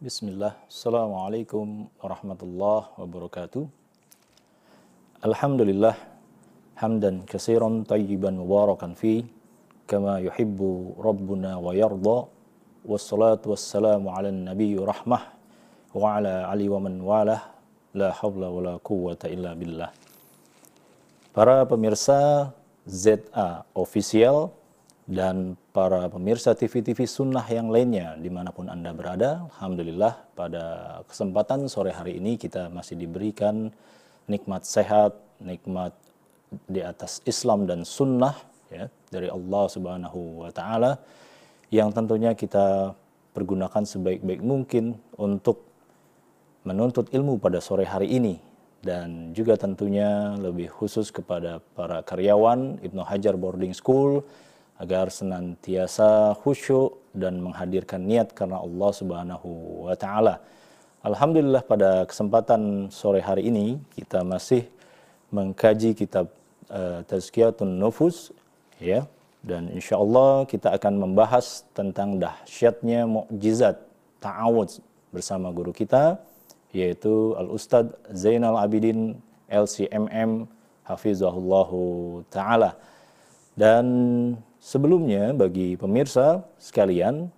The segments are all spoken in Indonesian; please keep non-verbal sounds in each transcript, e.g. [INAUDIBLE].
Bismillah. Assalamualaikum warahmatullahi wabarakatuh. Alhamdulillah. Hamdan kasiran tayyiban mubarakan fi. Kama yuhibbu Rabbuna wa yarda. Wassalatu wassalamu ala nabi rahmah. Wa ala ali wa man walah. La hawla wa la quwwata illa billah. Para pemirsa ZA Official dan para pemirsa TV-TV sunnah yang lainnya di mana pun Anda berada. Alhamdulillah pada kesempatan sore hari ini kita masih diberikan nikmat sehat, nikmat di atas Islam dan sunnah ya, dari Allah Subhanahu wa taala yang tentunya kita pergunakan sebaik-baik mungkin untuk menuntut ilmu pada sore hari ini dan juga tentunya lebih khusus kepada para karyawan Ibnu Hajar Boarding School agar senantiasa khusyuk dan menghadirkan niat karena Allah Subhanahu wa taala. Alhamdulillah pada kesempatan sore hari ini kita masih mengkaji kitab uh, Tazkiyatun Nufus ya dan insya Allah kita akan membahas tentang dahsyatnya mukjizat ta'awud bersama guru kita yaitu Al Ustadz Zainal Abidin LCMM Hafizahullahu taala. Dan Sebelumnya bagi pemirsa sekalian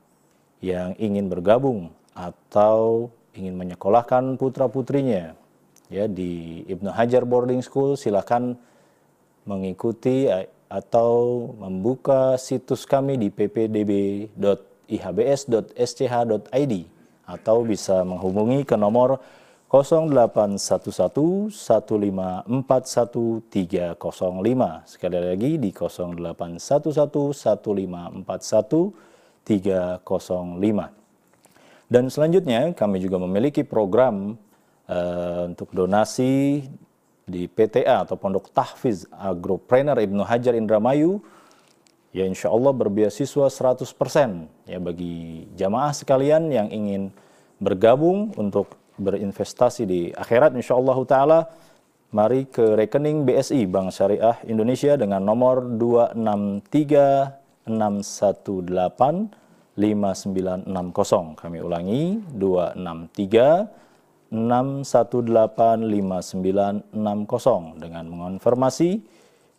yang ingin bergabung atau ingin menyekolahkan putra-putrinya ya di Ibnu Hajar Boarding School silakan mengikuti atau membuka situs kami di ppdb.ihbs.sch.id atau bisa menghubungi ke nomor 0811 1541 305. Sekali lagi di 0811 1541 305. Dan selanjutnya kami juga memiliki program uh, untuk donasi di PTA atau Pondok Tahfiz Agropreneur Ibnu Hajar Indramayu ya insya Allah berbeasiswa 100% ya bagi jamaah sekalian yang ingin bergabung untuk berinvestasi di akhirat insyaallah taala. Mari ke rekening BSI Bank Syariah Indonesia dengan nomor 2636185960 kami ulangi 2636185960 dengan mengonfirmasi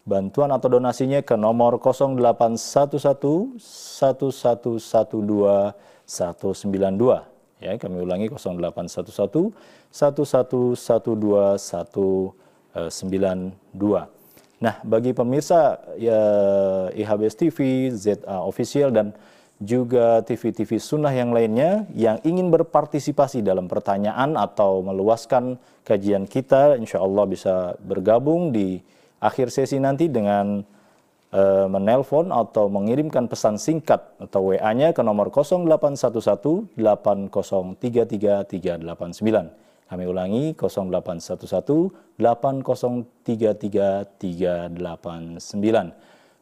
bantuan atau donasinya ke nomor 0811 1112 192 Ya, kami ulangi 0811 1112 192. Nah, bagi pemirsa ya IHBS TV, ZA Official dan juga TV-TV sunnah yang lainnya yang ingin berpartisipasi dalam pertanyaan atau meluaskan kajian kita, insya Allah bisa bergabung di akhir sesi nanti dengan uh, menelpon atau mengirimkan pesan singkat atau WA-nya ke nomor 0811 8033 389. Kami ulangi 0811 8033 389.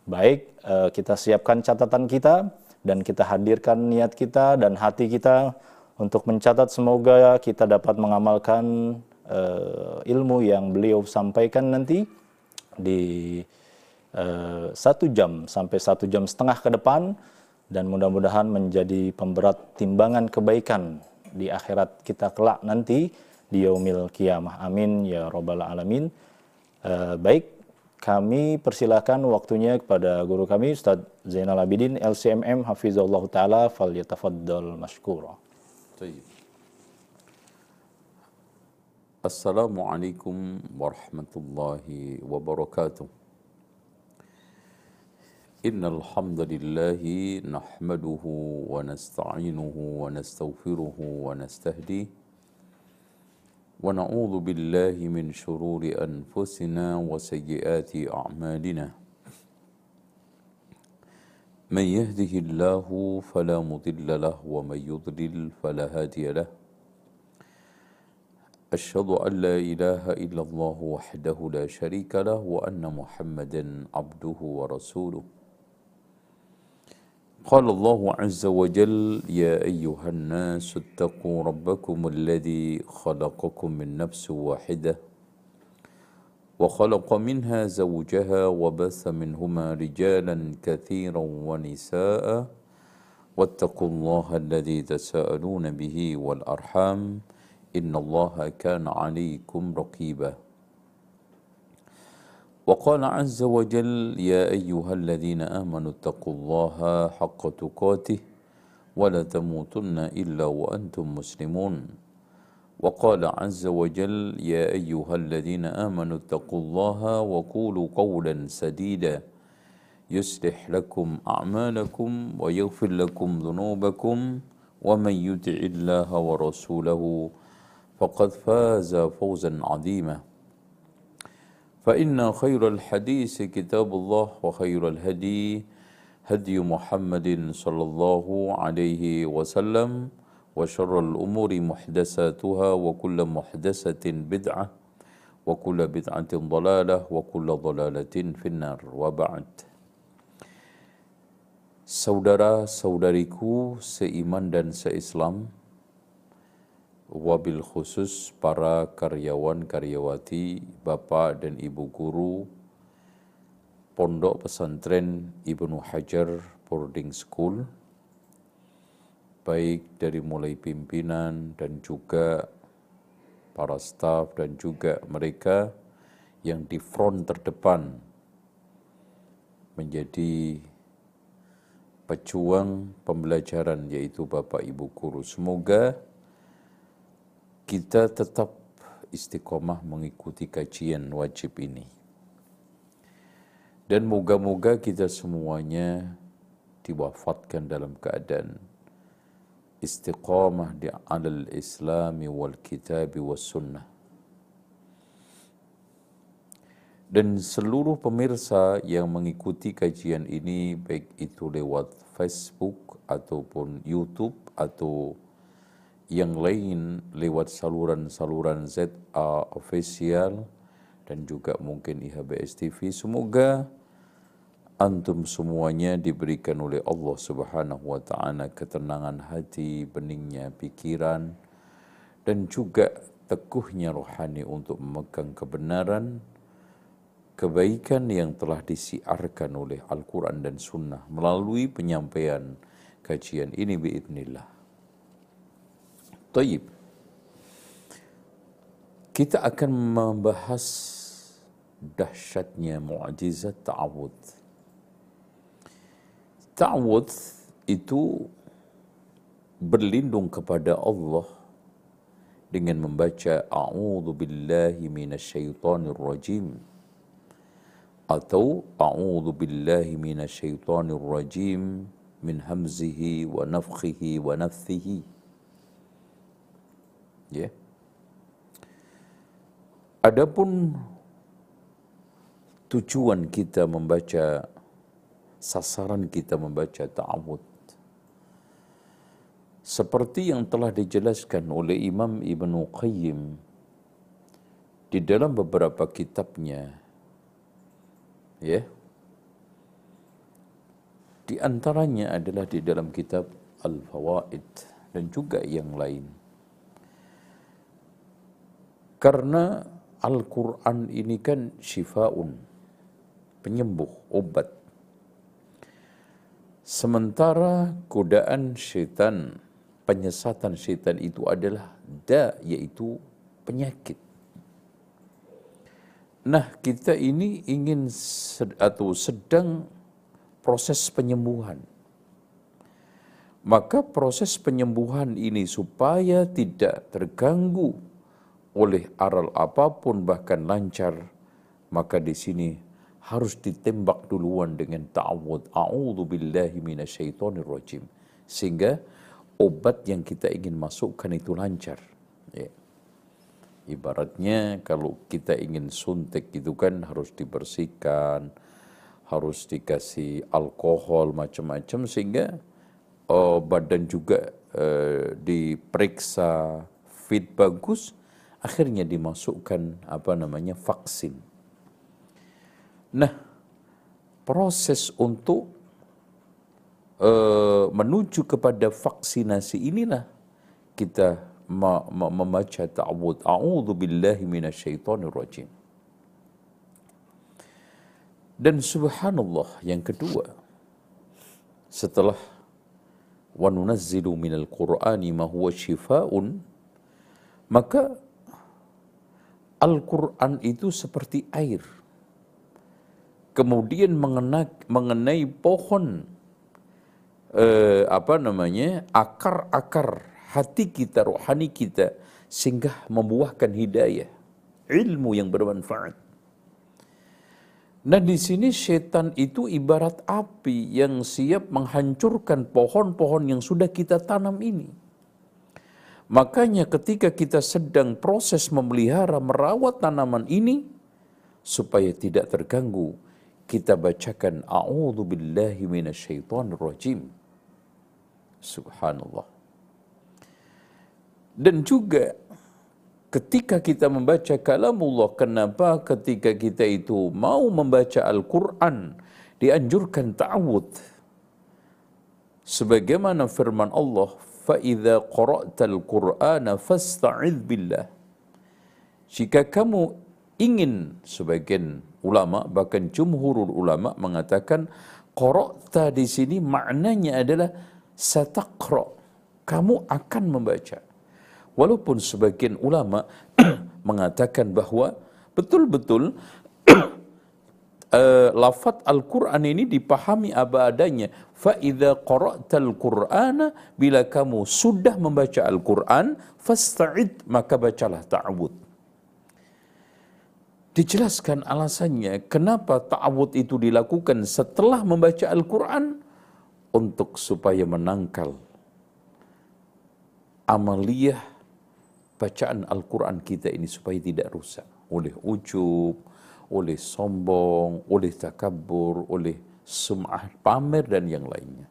Baik, uh, kita siapkan catatan kita dan kita hadirkan niat kita dan hati kita untuk mencatat semoga kita dapat mengamalkan uh, ilmu yang beliau sampaikan nanti di Eh, satu jam sampai satu jam setengah ke depan dan mudah-mudahan menjadi pemberat timbangan kebaikan di akhirat kita kelak nanti di yaumil kiamah. Amin ya robbal alamin. Uh, baik, kami persilakan waktunya kepada guru kami Ustaz Zainal Abidin LCMM Hafizullah taala fal yatafaddal mashkura. Assalamualaikum warahmatullahi wabarakatuh. إن الحمد لله نحمده ونستعينه ونستغفره ونستهديه ونعوذ بالله من شرور أنفسنا وسيئات أعمالنا. من يهده الله فلا مضل له ومن يضلل فلا هادي له. أشهد أن لا إله إلا الله وحده لا شريك له وأن محمدا عبده ورسوله. قال الله عز وجل يا أيها الناس اتقوا ربكم الذي خلقكم من نفس واحدة وخلق منها زوجها وبث منهما رجالا كثيرا ونساء واتقوا الله الذي تساءلون به والأرحام إن الله كان عليكم رقيبا وقال عز وجل يا أيها الذين آمنوا اتقوا الله حق تقاته ولا تموتن إلا وأنتم مسلمون. وقال عز وجل يا أيها الذين آمنوا اتقوا الله وقولوا قولا سديدا يصلح لكم أعمالكم ويغفر لكم ذنوبكم ومن يطع الله ورسوله فقد فاز فوزا عظيما. فإن خير الحديث كتاب الله وخير الهدي هدي محمد صلى الله عليه وسلم وشر الأمور محدثاتها وكل محدثة بدعة وكل بدعة ضلالة وكل ضلالة في النار. وبعد. Saudara-saudariku seiman dan seislam, wabil khusus para karyawan-karyawati, bapak dan ibu guru, Pondok Pesantren Ibnu Hajar Boarding School, baik dari mulai pimpinan dan juga para staf dan juga mereka yang di front terdepan menjadi pejuang pembelajaran yaitu Bapak Ibu guru. Semoga kita tetap istiqomah mengikuti kajian wajib ini. Dan moga-moga kita semuanya diwafatkan dalam keadaan istiqamah di alal islami wal kitabi was sunnah. Dan seluruh pemirsa yang mengikuti kajian ini baik itu lewat Facebook ataupun YouTube atau yang lain lewat saluran-saluran ZA official dan juga mungkin IHBS TV. Semoga antum semuanya diberikan oleh Allah Subhanahu wa taala ketenangan hati, beningnya pikiran dan juga teguhnya rohani untuk memegang kebenaran kebaikan yang telah disiarkan oleh Al-Quran dan Sunnah melalui penyampaian kajian ini biidnillah. Taib. Kita akan membahas dahsyatnya mu'jizat ta'awud. Ta'awud itu berlindung kepada Allah dengan membaca A'udhu billahi minasyaitanir rajim atau a'udzu billahi minasyaitonir rajim min hamzihi wa nafthihi wa nafthihi ya adapun tujuan kita membaca sasaran kita membaca ta'awud seperti yang telah dijelaskan oleh Imam Ibnu Qayyim di dalam beberapa kitabnya ya di antaranya adalah di dalam kitab Al-Fawaid dan juga yang lain. Karena Al-Quran ini kan syifaun, penyembuh, obat. Sementara godaan syaitan, penyesatan syaitan itu adalah da, yaitu penyakit. Nah, kita ini ingin sed atau sedang proses penyembuhan. Maka proses penyembuhan ini supaya tidak terganggu oleh aral apa pun bahkan lancar, maka di sini harus ditembak duluan dengan ta'awud. A'udzu billahi minasyaitonir rajim. Sehingga obat yang kita ingin masukkan itu lancar. Ya. Ibaratnya kalau kita ingin suntik itu kan harus dibersihkan, harus dikasih alkohol macam-macam sehingga oh, badan juga uh, diperiksa fit bagus, akhirnya dimasukkan apa namanya vaksin. Nah, proses untuk uh, menuju kepada vaksinasi inilah kita membaca ta'awud. A'udhu billahi minasyaitonir rajim. Dan subhanallah yang kedua, setelah wa nunazzilu minal qur'ani ma huwa shifaun maka Al-Quran itu seperti air. Kemudian mengenai, mengenai pohon eh, apa namanya akar-akar hati kita, rohani kita sehingga membuahkan hidayah, ilmu yang bermanfaat. Nah di sini setan itu ibarat api yang siap menghancurkan pohon-pohon yang sudah kita tanam ini. Makanya ketika kita sedang proses memelihara, merawat tanaman ini, supaya tidak terganggu, kita bacakan A'udhu billahi minasyaitonir rajim. Subhanallah. Dan juga ketika kita membaca kalamullah, kenapa ketika kita itu mau membaca Al-Quran, dianjurkan ta'awud. Sebagaimana firman Allah, فَإِذَا قَرَأْتَ الْقُرْآنَ فَاسْتَعِذْ بِاللَّهِ Jika kamu ingin, sebagian ulama, bahkan jumhurul ulama mengatakan, Qara'ta di sini maknanya adalah sataqra. Kamu akan membaca. Walaupun sebagian ulama [CLEARS THROAT] mengatakan bahwa betul-betul [CLEARS THROAT] uh, lafat Al-Quran ini dipahami apa adanya. Fa'idha qara'tal Qur'ana, bila kamu sudah membaca Al-Quran, fasta'id, maka bacalah ta'awud. Dijelaskan alasannya, kenapa ta'awud itu dilakukan setelah membaca Al-Quran, untuk supaya menangkal amaliyah bacaan Al-Quran kita ini supaya tidak rusak oleh ujub, oleh sombong, oleh takabur, oleh sum'ah pamer dan yang lainnya.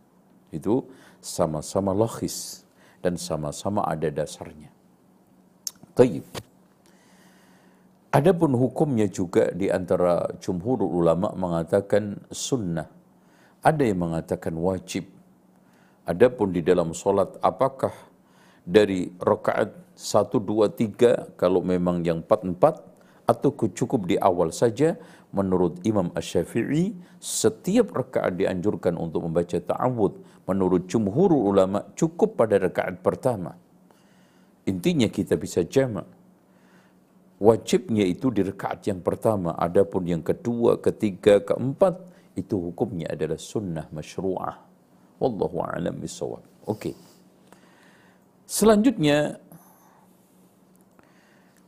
Itu sama-sama logis dan sama-sama ada dasarnya. Taib. Adapun hukumnya juga di antara jumhur ulama mengatakan sunnah. Ada yang mengatakan wajib. Adapun di dalam solat apakah dari rakaat 1, 2, 3 kalau memang yang 4, 4 atau cukup di awal saja menurut Imam Ash-Syafi'i setiap rakaat dianjurkan untuk membaca ta'awud menurut jumhur ulama cukup pada rakaat pertama. Intinya kita bisa jamak. Wajibnya itu di rakaat yang pertama. Adapun yang kedua ketiga keempat itu hukumnya adalah sunnah masyru'ah. Wallahu a'lam bisawab oke okay. Selanjutnya,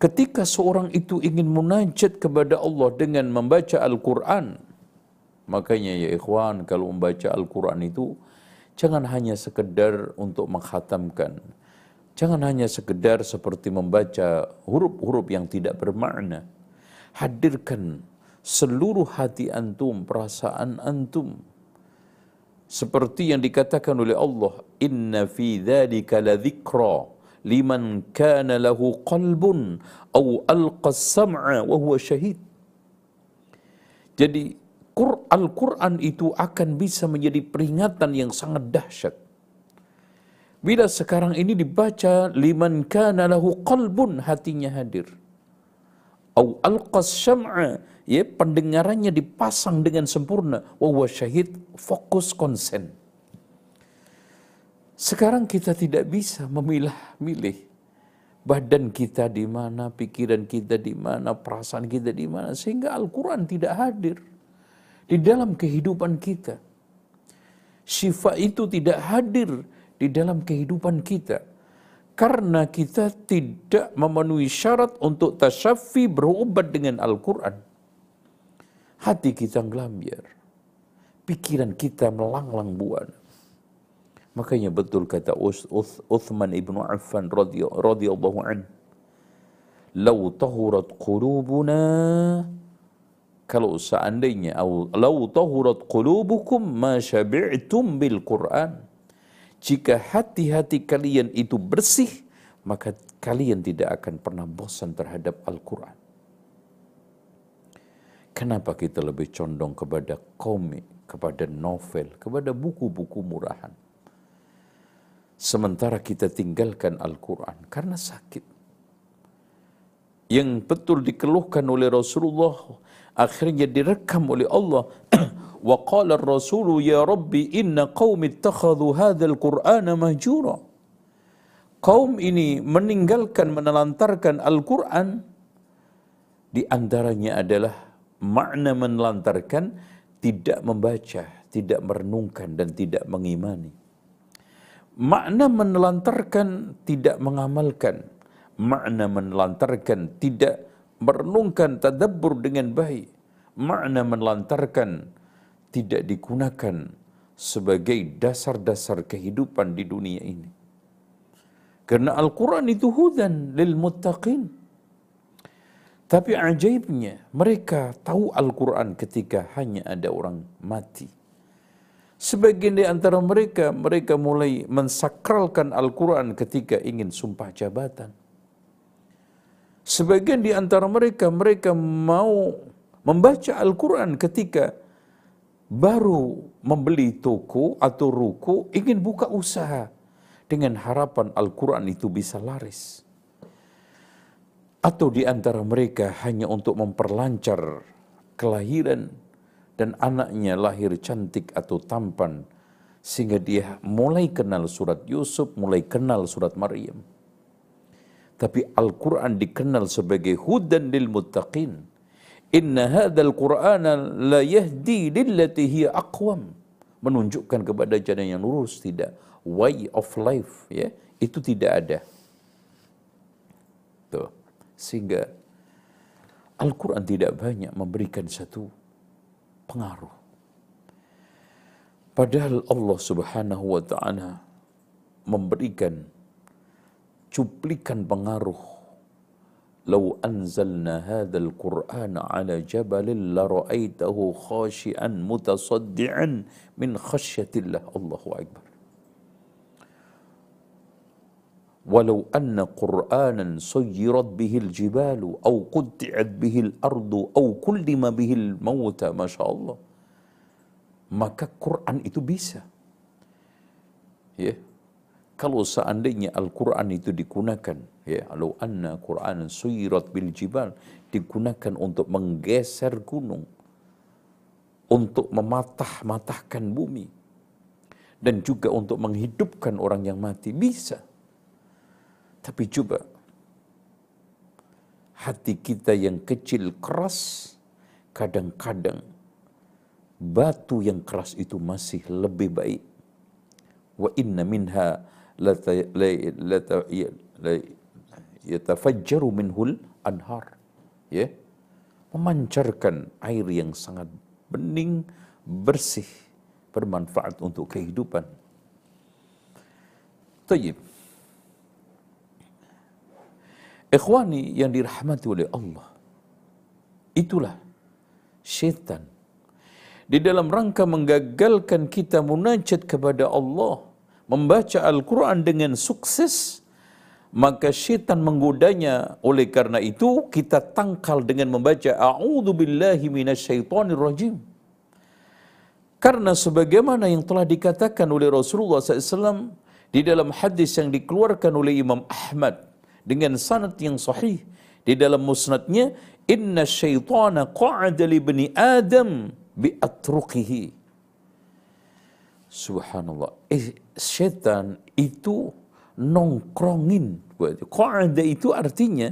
ketika seorang itu ingin munajat kepada Allah dengan membaca Al-Quran, makanya ya ikhwan, kalau membaca Al-Quran itu, jangan hanya sekedar untuk menghatamkan, jangan hanya sekedar seperti membaca huruf-huruf yang tidak bermakna. Hadirkan seluruh hati antum, perasaan antum, seperti yang dikatakan oleh Allah inna fi ladzikra liman kana lahu qalbun aw alqa sam'a wa huwa syahid jadi Al-Quran itu akan bisa menjadi peringatan yang sangat dahsyat. Bila sekarang ini dibaca liman kana lahu qalbun hatinya hadir. Au alqas syam'a ya pendengarannya dipasang dengan sempurna wa syahid fokus konsen sekarang kita tidak bisa memilah-milih badan kita di mana, pikiran kita di mana, perasaan kita di mana sehingga Al-Qur'an tidak hadir di dalam kehidupan kita. Syifa itu tidak hadir di dalam kehidupan kita karena kita tidak memenuhi syarat untuk tasyafi berobat dengan Al-Quran hati kita ngelambiar, pikiran kita melanglang buana. Makanya betul kata Uthman ibnu Affan radhiyallahu an, "Lau tahurat qulubuna" kalau seandainya lau tahurat qulubukum ma syabi'tum bil Quran. Jika hati-hati kalian itu bersih, maka kalian tidak akan pernah bosan terhadap Al-Quran. Kenapa kita lebih condong kepada komik, kepada novel, kepada buku-buku murahan? Sementara kita tinggalkan Al-Quran karena sakit. Yang betul dikeluhkan oleh Rasulullah akhirnya direkam oleh Allah [CLEARS THROAT] wa qala ar-rasulu ya rabbi inna qaumi ittakhadhu hadzal qur'ana mahjura kaum ini meninggalkan menelantarkan Al-Qur'an di antaranya adalah makna menelantarkan tidak membaca, tidak merenungkan dan tidak mengimani. Makna menelantarkan tidak mengamalkan. Makna menelantarkan tidak merenungkan tadabbur dengan baik. Makna menelantarkan tidak digunakan sebagai dasar-dasar kehidupan di dunia ini. Karena Al-Quran itu hudan lil muttaqin. Tapi ajaibnya mereka tahu Al-Quran ketika hanya ada orang mati. Sebagian di antara mereka, mereka mulai mensakralkan Al-Quran ketika ingin sumpah jabatan. Sebagian di antara mereka, mereka mau membaca Al-Quran ketika baru membeli toko atau ruko, ingin buka usaha dengan harapan Al-Quran itu bisa laris. Atau di antara mereka hanya untuk memperlancar kelahiran dan anaknya lahir cantik atau tampan sehingga dia mulai kenal surat Yusuf, mulai kenal surat Maryam. Tapi Al-Quran dikenal sebagai hudan lil muttaqin. Inna hadzal Qur'ana la yahdi lillati hiya aqwam. Menunjukkan kepada jalan yang lurus tidak way of life ya itu tidak ada. Tuh. Sehingga Al-Quran tidak banyak memberikan satu pengaruh. Padahal Allah Subhanahu wa taala memberikan cuplikan pengaruh. Lau anzalna hadzal Qur'an 'ala jabalin la ra'aitahu khashian mutasaddian min khasyatillah. Allahu akbar. ولو أن قرآنا سيرت به الجبال أو قطعت به الأرض أو كلم به الموتى ما شاء الله maka Quran itu bisa ya kalau seandainya Al-Quran itu digunakan ya kalau anna Quran suyirat bil jibal digunakan untuk menggeser gunung untuk mematah-matahkan bumi dan juga untuk menghidupkan orang yang mati bisa tapi coba hati kita yang kecil keras kadang-kadang batu yang keras itu masih lebih baik. Wa inna minha yatafajjaru minhul anhar. Ya. Memancarkan air yang sangat bening, bersih, bermanfaat untuk kehidupan. Tayyib. Ikhwani yang dirahmati oleh Allah. Itulah syaitan. Di dalam rangka menggagalkan kita munajat kepada Allah, membaca Al-Quran dengan sukses, maka syaitan menggodanya. Oleh karena itu, kita tangkal dengan membaca A'udhu billahi minasyaitonir rajim. Karena sebagaimana yang telah dikatakan oleh Rasulullah SAW di dalam hadis yang dikeluarkan oleh Imam Ahmad dengan sanad yang sahih. Di dalam musnadnya inna syaitana qa'ada li bani adam bi atruqihi. Subhanallah. Eh, syaitan itu nongkrongin. Qa'ada itu artinya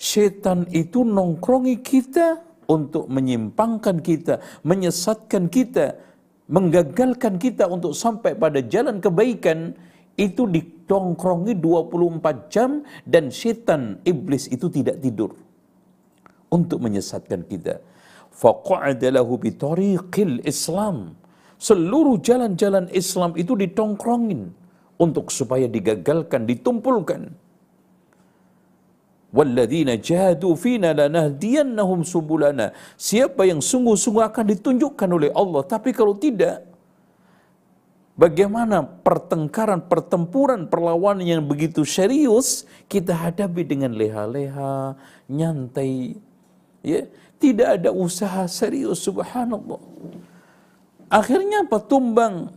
syaitan itu nongkrongi kita untuk menyimpangkan kita menyesatkan kita menggagalkan kita untuk sampai pada jalan kebaikan itu ditongkrongi 24 jam dan setan iblis itu tidak tidur untuk menyesatkan kita. Faqa'ada lahu bitariqil Islam. Seluruh jalan-jalan Islam itu ditongkrongin untuk supaya digagalkan, ditumpulkan. Walladzina jahadu fina lanahdiyannahum subulana. Siapa yang sungguh-sungguh akan ditunjukkan oleh Allah, tapi kalau tidak, Bagaimana pertengkaran, pertempuran, perlawanan yang begitu serius kita hadapi dengan leha-leha, nyantai. Ya, tidak ada usaha serius subhanallah. Akhirnya apa? Tumbang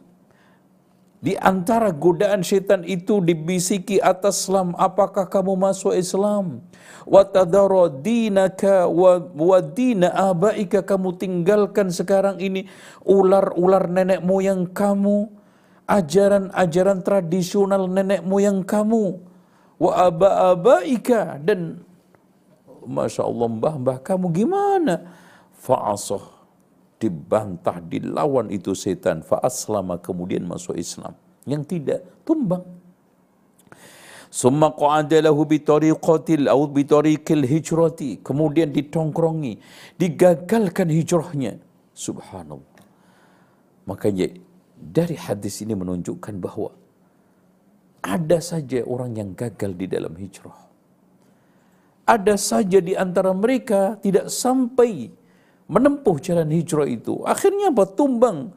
Di antara godaan syaitan itu dibisiki atas Islam, apakah kamu masuk Islam? Wa tadara dinaka wa dina abaika kamu tinggalkan sekarang ini ular-ular nenek moyang kamu, ajaran-ajaran tradisional nenek moyang kamu. Wa aba-abaika dan Masya Allah mbah-mbah kamu gimana? Fa'asah dibantah, dilawan itu setan. Fa'aslama kemudian masuk Islam. Yang tidak, tumbang. Summa qa'ada lahu bitariqatil au bitariqil hijrati. Kemudian ditongkrongi, digagalkan hijrahnya. Subhanallah. Makanya dari hadis ini menunjukkan bahwa ada saja orang yang gagal di dalam hijrah. Ada saja di antara mereka tidak sampai menempuh jalan hijrah itu. Akhirnya apa? Tumbang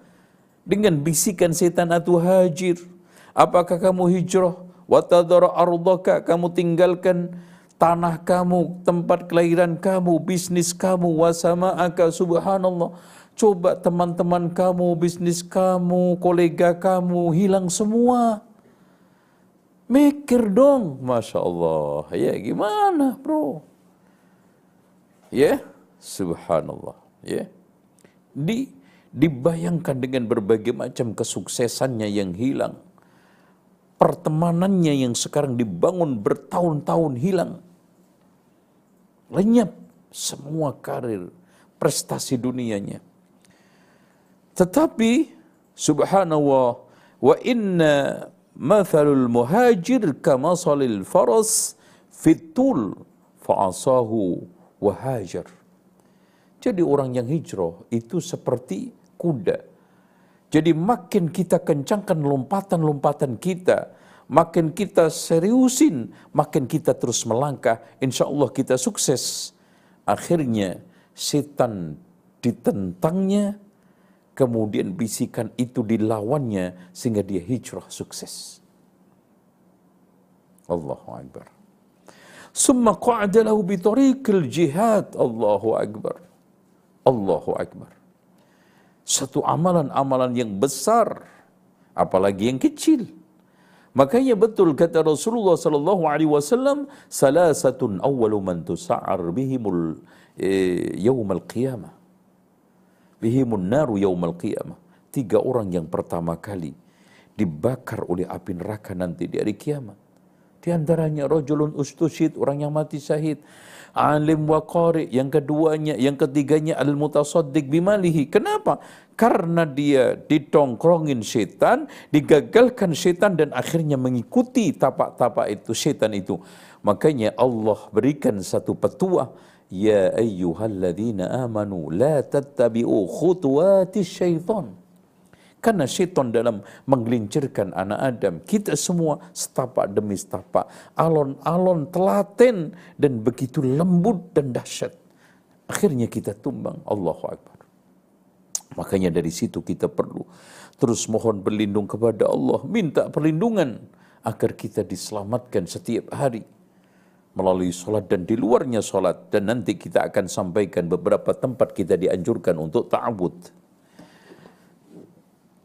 dengan bisikan setan atau hajir. Apakah kamu hijrah? Watadara ardaka, kamu tinggalkan tanah kamu, tempat kelahiran kamu, bisnis kamu, wasama aka subhanallah. Coba teman-teman kamu, bisnis kamu, kolega kamu hilang semua. Mikir dong, Masya Allah. Ya gimana bro? Ya, subhanallah ya di dibayangkan dengan berbagai macam kesuksesannya yang hilang pertemanannya yang sekarang dibangun bertahun-tahun hilang lenyap semua karir prestasi dunianya tetapi subhanallah wa inna mathalul muhajir kamasalil faras fitul fa'asahu wa hajar jadi orang yang hijrah itu seperti kuda. Jadi makin kita kencangkan lompatan-lompatan kita, makin kita seriusin, makin kita terus melangkah, insya Allah kita sukses. Akhirnya setan ditentangnya, kemudian bisikan itu dilawannya sehingga dia hijrah sukses. Allahu Akbar. Summa qa'ada lahu bitariqil jihad. Allahu Akbar. Allahu Akbar. Satu amalan-amalan yang besar, apalagi yang kecil. Makanya betul kata Rasulullah sallallahu alaihi wasallam, salasatun awwalu man tusa'ar bihimul eh, yaumal qiyamah. Bihimun naru yaumal qiyamah. Tiga orang yang pertama kali dibakar oleh api neraka nanti di hari kiamat. Di antaranya rajulun ustusyid, orang yang mati syahid alim wa qari. Yang keduanya, yang ketiganya al mutasaddiq bimalihi. Kenapa? Karena dia ditongkrongin setan, digagalkan setan dan akhirnya mengikuti tapak-tapak itu setan itu. Makanya Allah berikan satu petua, ya ayyuhalladzina amanu la tattabi'u khutuwati syaitan karena syaitan dalam menggelincirkan anak Adam, kita semua setapak demi setapak, alon-alon telaten dan begitu lembut dan dahsyat. Akhirnya kita tumbang, Allahu Akbar. Makanya dari situ kita perlu terus mohon berlindung kepada Allah, minta perlindungan agar kita diselamatkan setiap hari melalui sholat dan di luarnya sholat dan nanti kita akan sampaikan beberapa tempat kita dianjurkan untuk ta'abud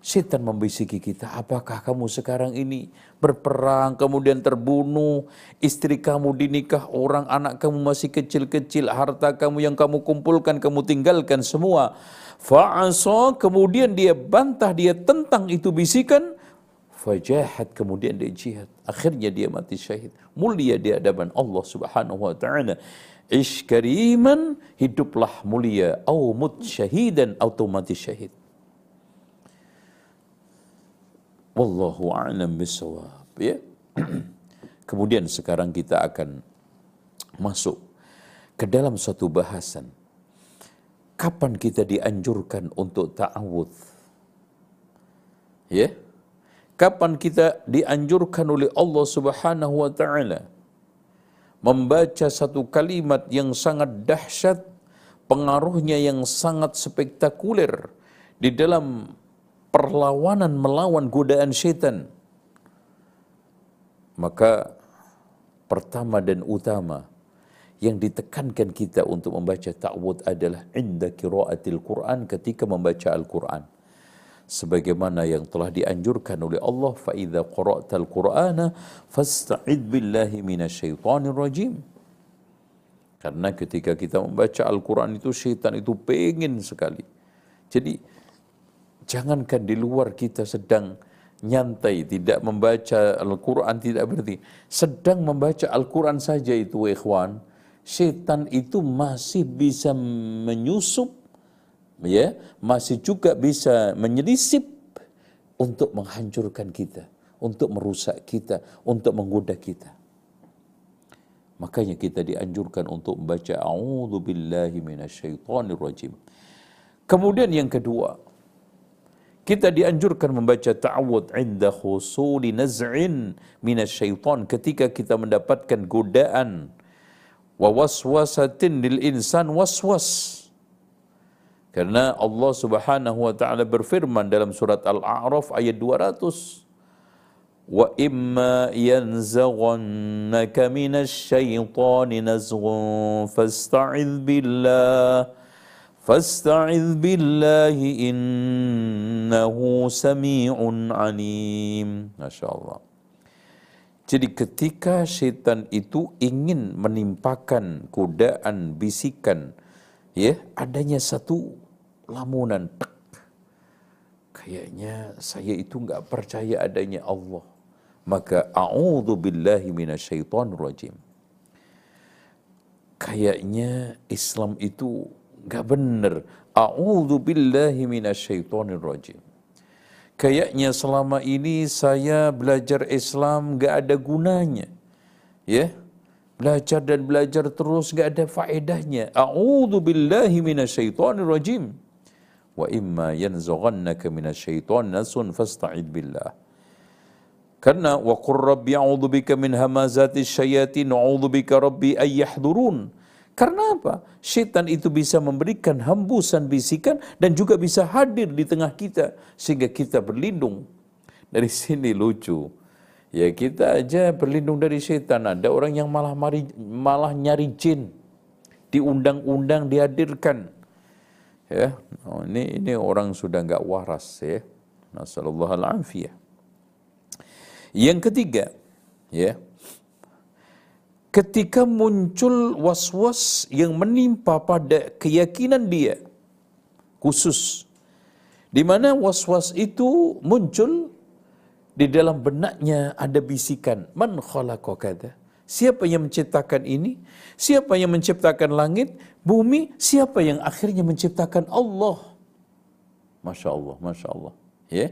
Setan membisiki kita, apakah kamu sekarang ini berperang, kemudian terbunuh, istri kamu dinikah orang, anak kamu masih kecil-kecil, harta kamu yang kamu kumpulkan, kamu tinggalkan semua. Fa'asa, kemudian dia bantah, dia tentang itu bisikan, fajahat, kemudian dia jihad. Akhirnya dia mati syahid. Mulia di hadapan Allah subhanahu wa ta'ala. Ish kariman, hiduplah mulia, au mut syahidan, atau mati syahid. Wallahu a'lam bisawab. Ya. [CLEARS THROAT] Kemudian sekarang kita akan masuk ke dalam satu bahasan. Kapan kita dianjurkan untuk ta'awud? Ya. Kapan kita dianjurkan oleh Allah Subhanahu wa taala membaca satu kalimat yang sangat dahsyat, pengaruhnya yang sangat spektakuler di dalam perlawanan melawan godaan syaitan. Maka pertama dan utama yang ditekankan kita untuk membaca ta'awud adalah inda kiraatil Quran ketika membaca Al-Quran. Sebagaimana yang telah dianjurkan oleh Allah fa idza qara'tal qur'ana fasta'id billahi minasyaitonir rajim karena ketika kita membaca Al-Quran itu syaitan itu pengen sekali. Jadi jangankan di luar kita sedang nyantai, tidak membaca Al-Quran, tidak berarti. Sedang membaca Al-Quran saja itu ikhwan, syaitan itu masih bisa menyusup, ya, masih juga bisa menyelisip untuk menghancurkan kita, untuk merusak kita, untuk menggoda kita. Makanya kita dianjurkan untuk membaca A'udhu billahi minasyaitonir rajim. Kemudian yang kedua, kita dianjurkan membaca ta'awud inda khusuli naz'in minasyaiton ketika kita mendapatkan godaan wa waswasatin lil insan waswas. Karena Allah Subhanahu wa taala berfirman dalam surat Al-A'raf ayat 200 wa imma yanzaghannaka minasy syaitani nazghun fasta'iz billah. Fasta'iz billahi innahu samii'un alim. Masyaallah jadi ketika setan itu ingin menimpakan kudaan bisikan ya adanya satu lamunan, kayaknya saya itu nggak percaya adanya Allah maka a'udzu billahi minasyaitonir rajim. Kayaknya Islam itu nggak benar. A'udzu billahi minasyaitonir rajim. Kayaknya selama ini saya belajar Islam nggak ada gunanya. Ya, belajar dan belajar terus nggak ada faedahnya. A'udzu billahi minasyaitonir rajim. Wa imma yanzaghannaka minasyaitonir nasun fasta'id billah. Karena wa qur rabbi a'udzu bika min hamazati syayatin a'udzu bika rabbi ay yahdurun. Karena apa? Syaitan itu bisa memberikan hembusan bisikan dan juga bisa hadir di tengah kita sehingga kita berlindung. Dari [LAUGHS] sini lucu. Ya kita aja berlindung dari syaitan. Ada orang yang malah mari, malah nyari jin. Diundang-undang dihadirkan. Ya, oh, ini ini orang sudah nggak waras ya. Nasallallahu alaihi yang ketiga, ya. Ketika muncul was-was yang menimpa pada keyakinan dia khusus di mana was-was itu muncul di dalam benaknya ada bisikan man khalaqaka Siapa yang menciptakan ini? Siapa yang menciptakan langit, bumi? Siapa yang akhirnya menciptakan Allah? Masya Allah, Masya Allah. Ya.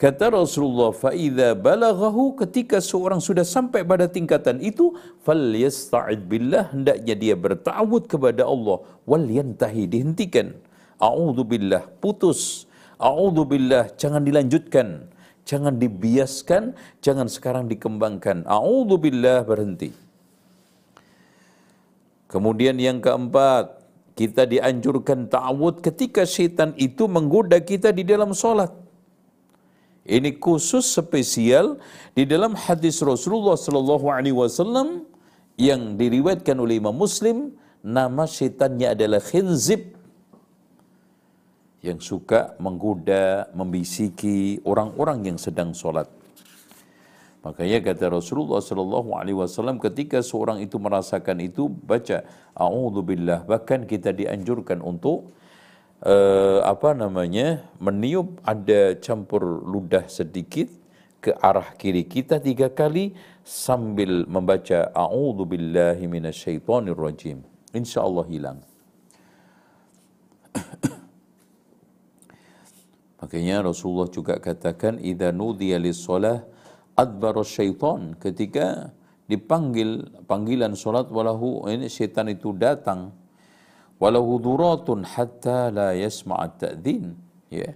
Kata Rasulullah, فَإِذَا بَلَغَهُ Ketika seorang sudah sampai pada tingkatan itu, فَلْيَسْتَعِدْ billah Hendaknya dia bertawud kepada Allah. وَلْيَنْتَهِ Dihentikan. A'udhu billah. Putus. A'udhu billah. Jangan dilanjutkan. Jangan dibiaskan. Jangan sekarang dikembangkan. A'udhu billah. Berhenti. Kemudian yang keempat, kita dianjurkan ta'awud ketika syaitan itu menggoda kita di dalam solat. Ini khusus spesial di dalam hadis Rasulullah Sallallahu Alaihi Wasallam yang diriwayatkan oleh Imam Muslim. Nama syaitannya adalah khinzib yang suka menggoda, membisiki orang-orang yang sedang sholat. Makanya kata Rasulullah Sallallahu Alaihi Wasallam ketika seorang itu merasakan itu baca A'udzubillah bahkan kita dianjurkan untuk uh, apa namanya meniup ada campur ludah sedikit ke arah kiri kita tiga kali sambil membaca a'udzu billahi minasyaitonir rajim insyaallah hilang makanya Rasulullah juga katakan idza nudiya lis-shalah adbara syaitan. Ketika dipanggil panggilan salat walahu ini syaitan itu datang. Walau duratun hatta la yasma'at ta'dhin. Ya.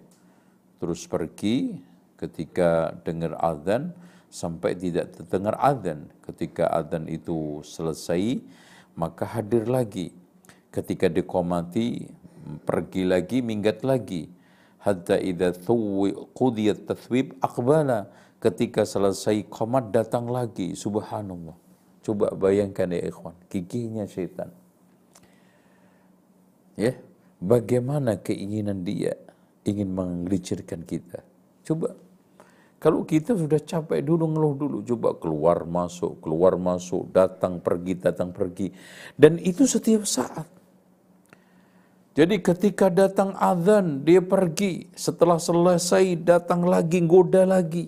Terus pergi ketika dengar azan sampai tidak terdengar azan. Ketika azan itu selesai maka hadir lagi. Ketika dikomati pergi lagi minggat lagi hatta idza qudiyat tathwib aqbala. Ketika selesai qomat datang lagi. Subhanallah. Coba bayangkan ya ikhwan. Giginya syaitan. Ya. Bagaimana keinginan dia? Ingin menggelincirkan kita. Coba. Kalau kita sudah capek dulu ngeluh dulu, coba keluar masuk, keluar masuk, datang pergi, datang pergi. Dan itu setiap saat. Jadi ketika datang azan, dia pergi. Setelah selesai, datang lagi, goda lagi.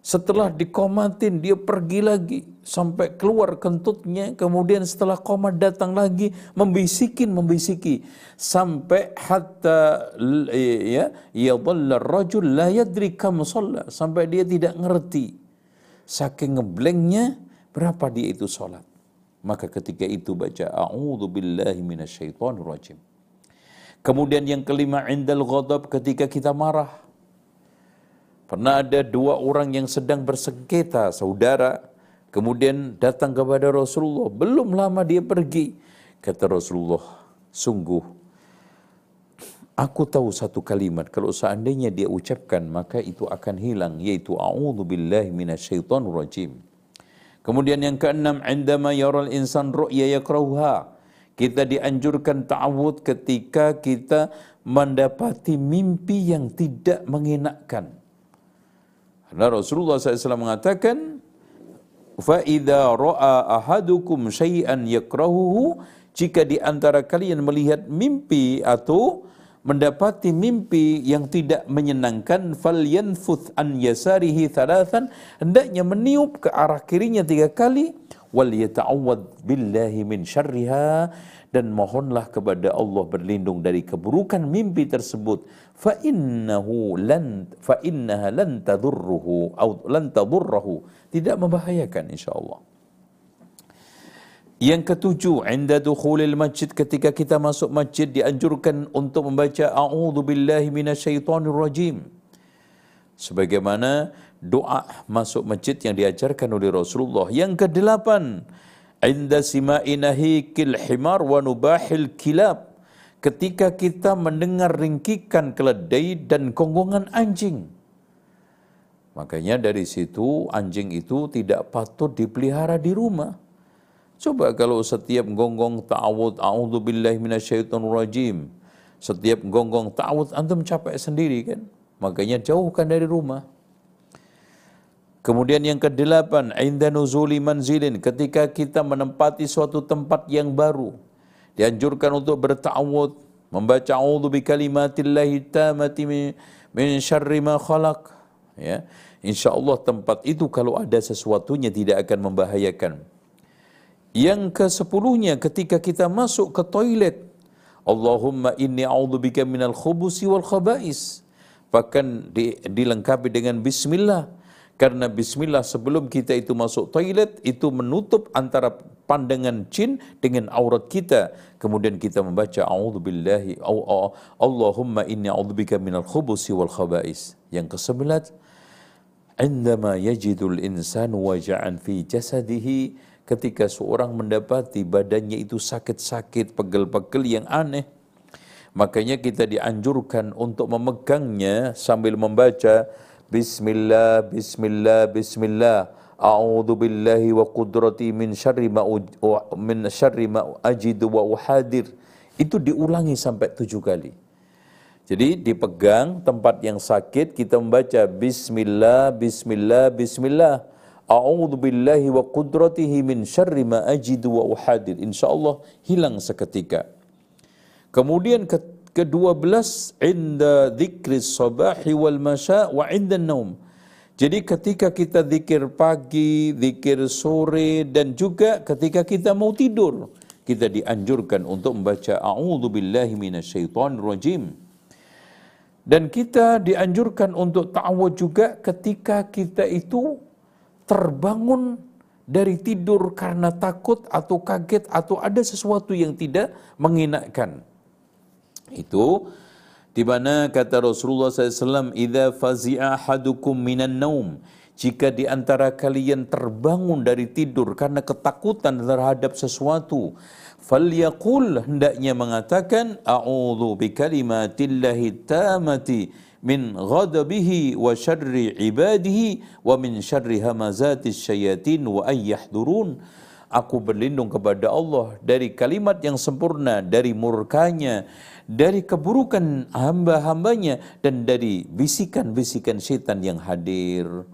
Setelah dikomatin, dia pergi lagi. Sampai keluar kentutnya, kemudian setelah komat datang lagi, membisikin, membisiki. Sampai hatta ya, ya rajul la yadri kam Sampai dia tidak ngerti. Saking ngeblanknya, berapa dia itu sholat. Maka ketika itu baca, A'udhu billahi minasyaitonir rajim. Kemudian yang kelima, indal ghadab ketika kita marah Pernah ada dua orang yang sedang bersengketa, saudara. Kemudian datang kepada Rasulullah. Belum lama dia pergi. Kata Rasulullah, sungguh aku tahu satu kalimat. Kalau seandainya dia ucapkan, maka itu akan hilang. Yaitu, A'udhu billahi minasyaitonir rajim. Kemudian yang keenam, indama yaral insan ru'ya yakrauha. Kita dianjurkan ta'awud ketika kita mendapati mimpi yang tidak mengenakkan. Karena Rasulullah SAW mengatakan, فَإِذَا رَأَى أَحَدُكُمْ شَيْئًا يَكْرَهُهُ Jika di antara kalian melihat mimpi atau mendapati mimpi yang tidak menyenangkan falyanfuth an yasarihi thalathan hendaknya meniup ke arah kirinya tiga kali wal yata'awwad billahi min syarriha dan mohonlah kepada Allah berlindung dari keburukan mimpi tersebut. Fa innahu lan fa innaha lan tadurruhu atau lan tadurruhu. Tidak membahayakan insyaallah yang ketujuh inda dukhulil masjid ketika kita masuk masjid dianjurkan untuk membaca a'udzu billahi minasyaitonir rajim sebagaimana doa masuk masjid yang diajarkan oleh Rasulullah yang kedelapan Inda sima'i nahikil himar wa nubahil kilab. Ketika kita mendengar ringkikan keledai dan konggongan anjing. Makanya dari situ anjing itu tidak patut dipelihara di rumah. Coba kalau setiap gonggong ta'awud a'udzu billahi minasyaitonir rajim. Setiap gonggong ta'awud antum capek sendiri kan? Makanya jauhkan dari rumah. Kemudian yang kedelapan, inda nuzuli manzilin, ketika kita menempati suatu tempat yang baru, dianjurkan untuk berta'awud, membaca a'udzu bi kalimatillahi tamati min syarri ma khalaq. Ya. Insyaallah tempat itu kalau ada sesuatunya tidak akan membahayakan. Yang ke sepuluhnya ketika kita masuk ke toilet, Allahumma inni a'udzubika minal khubusi wal khaba'is. Bahkan dilengkapi dengan bismillah karena bismillah sebelum kita itu masuk toilet itu menutup antara pandangan jin dengan aurat kita. Kemudian kita membaca a'udzubillahi Allahumma inni a'udzubika minal khubusi wal khaba'is. Yang kesembilan Indama yajidul insanu waja'an fi jasadihi ketika seorang mendapati badannya itu sakit-sakit, pegel-pegel yang aneh. Makanya kita dianjurkan untuk memegangnya sambil membaca Bismillah, Bismillah, Bismillah. A'udzu billahi wa qudrati min syarri ma min syarri ma ajidu wa uhadir. Itu diulangi sampai tujuh kali. Jadi dipegang tempat yang sakit kita membaca Bismillah, Bismillah, Bismillah. A'udzu billahi wa qudratihi min syarri ma ajidu wa uhadir. Insyaallah hilang seketika. Kemudian ke-12 inda dzikri sabahi wal masya wa inda naum. Jadi ketika kita zikir pagi, zikir sore dan juga ketika kita mau tidur, kita dianjurkan untuk membaca a'udzu billahi minasyaitonir rajim. Dan kita dianjurkan untuk ta'awud juga ketika kita itu terbangun dari tidur karena takut atau kaget atau ada sesuatu yang tidak menginakkan. Itu di mana kata Rasulullah SAW, "Idza fazi'a ahadukum minan naum." Jika di antara kalian terbangun dari tidur karena ketakutan terhadap sesuatu, falyaqul hendaknya mengatakan a'udzu bikalimatillahi tamati min ghadabihi wa syarri ibadihi wa min syarri hamazati syayatin wa ayyahdurun. Aku berlindung kepada Allah dari kalimat yang sempurna, dari murkanya, dari keburukan hamba-hambanya, dan dari bisikan-bisikan setan yang hadir.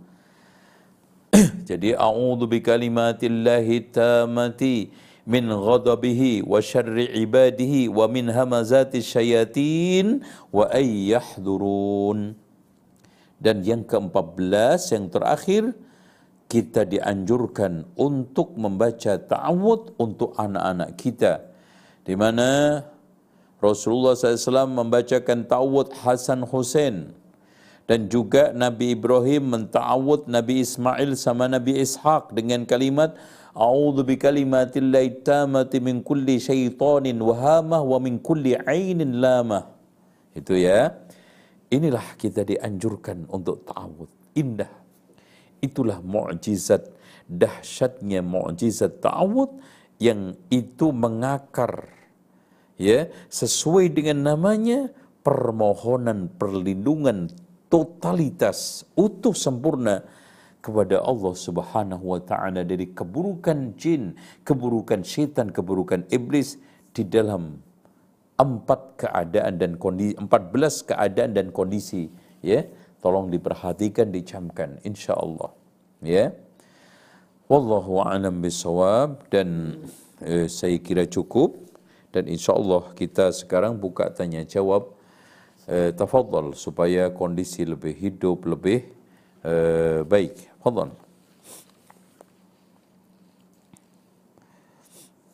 [CLEARS THROAT] Jadi a'udzu bikalimatillahi tamati min ghadabihi wa syarri ibadihi wa min hamazati syayatin wa ay yahdurun. Dan yang ke-14 yang terakhir kita dianjurkan untuk membaca ta'awud untuk anak-anak kita. Di mana Rasulullah SAW membacakan ta'awud Hasan Hussein dan juga Nabi Ibrahim menta'awud Nabi Ismail sama Nabi Ishaq dengan kalimat A'udzu bikalimatillahi tamati min kulli syaitanin wahamah wa min kulli ainin lamah. Itu ya. Inilah kita dianjurkan untuk ta'awud. Indah. Itulah mukjizat dahsyatnya mukjizat ta'awud yang itu mengakar ya sesuai dengan namanya permohonan perlindungan totalitas utuh sempurna kepada Allah Subhanahu wa taala dari keburukan jin, keburukan setan, keburukan iblis di dalam empat keadaan dan kondisi empat belas keadaan dan kondisi ya. Tolong diperhatikan dicamkan insyaallah ya. Wallahu a'lam bisawab dan eh, saya kira cukup. Dan insyaallah kita sekarang buka tanya jawab eh, tafadhal supaya kondisi lebih hidup lebih eh, baik. Tafadhal.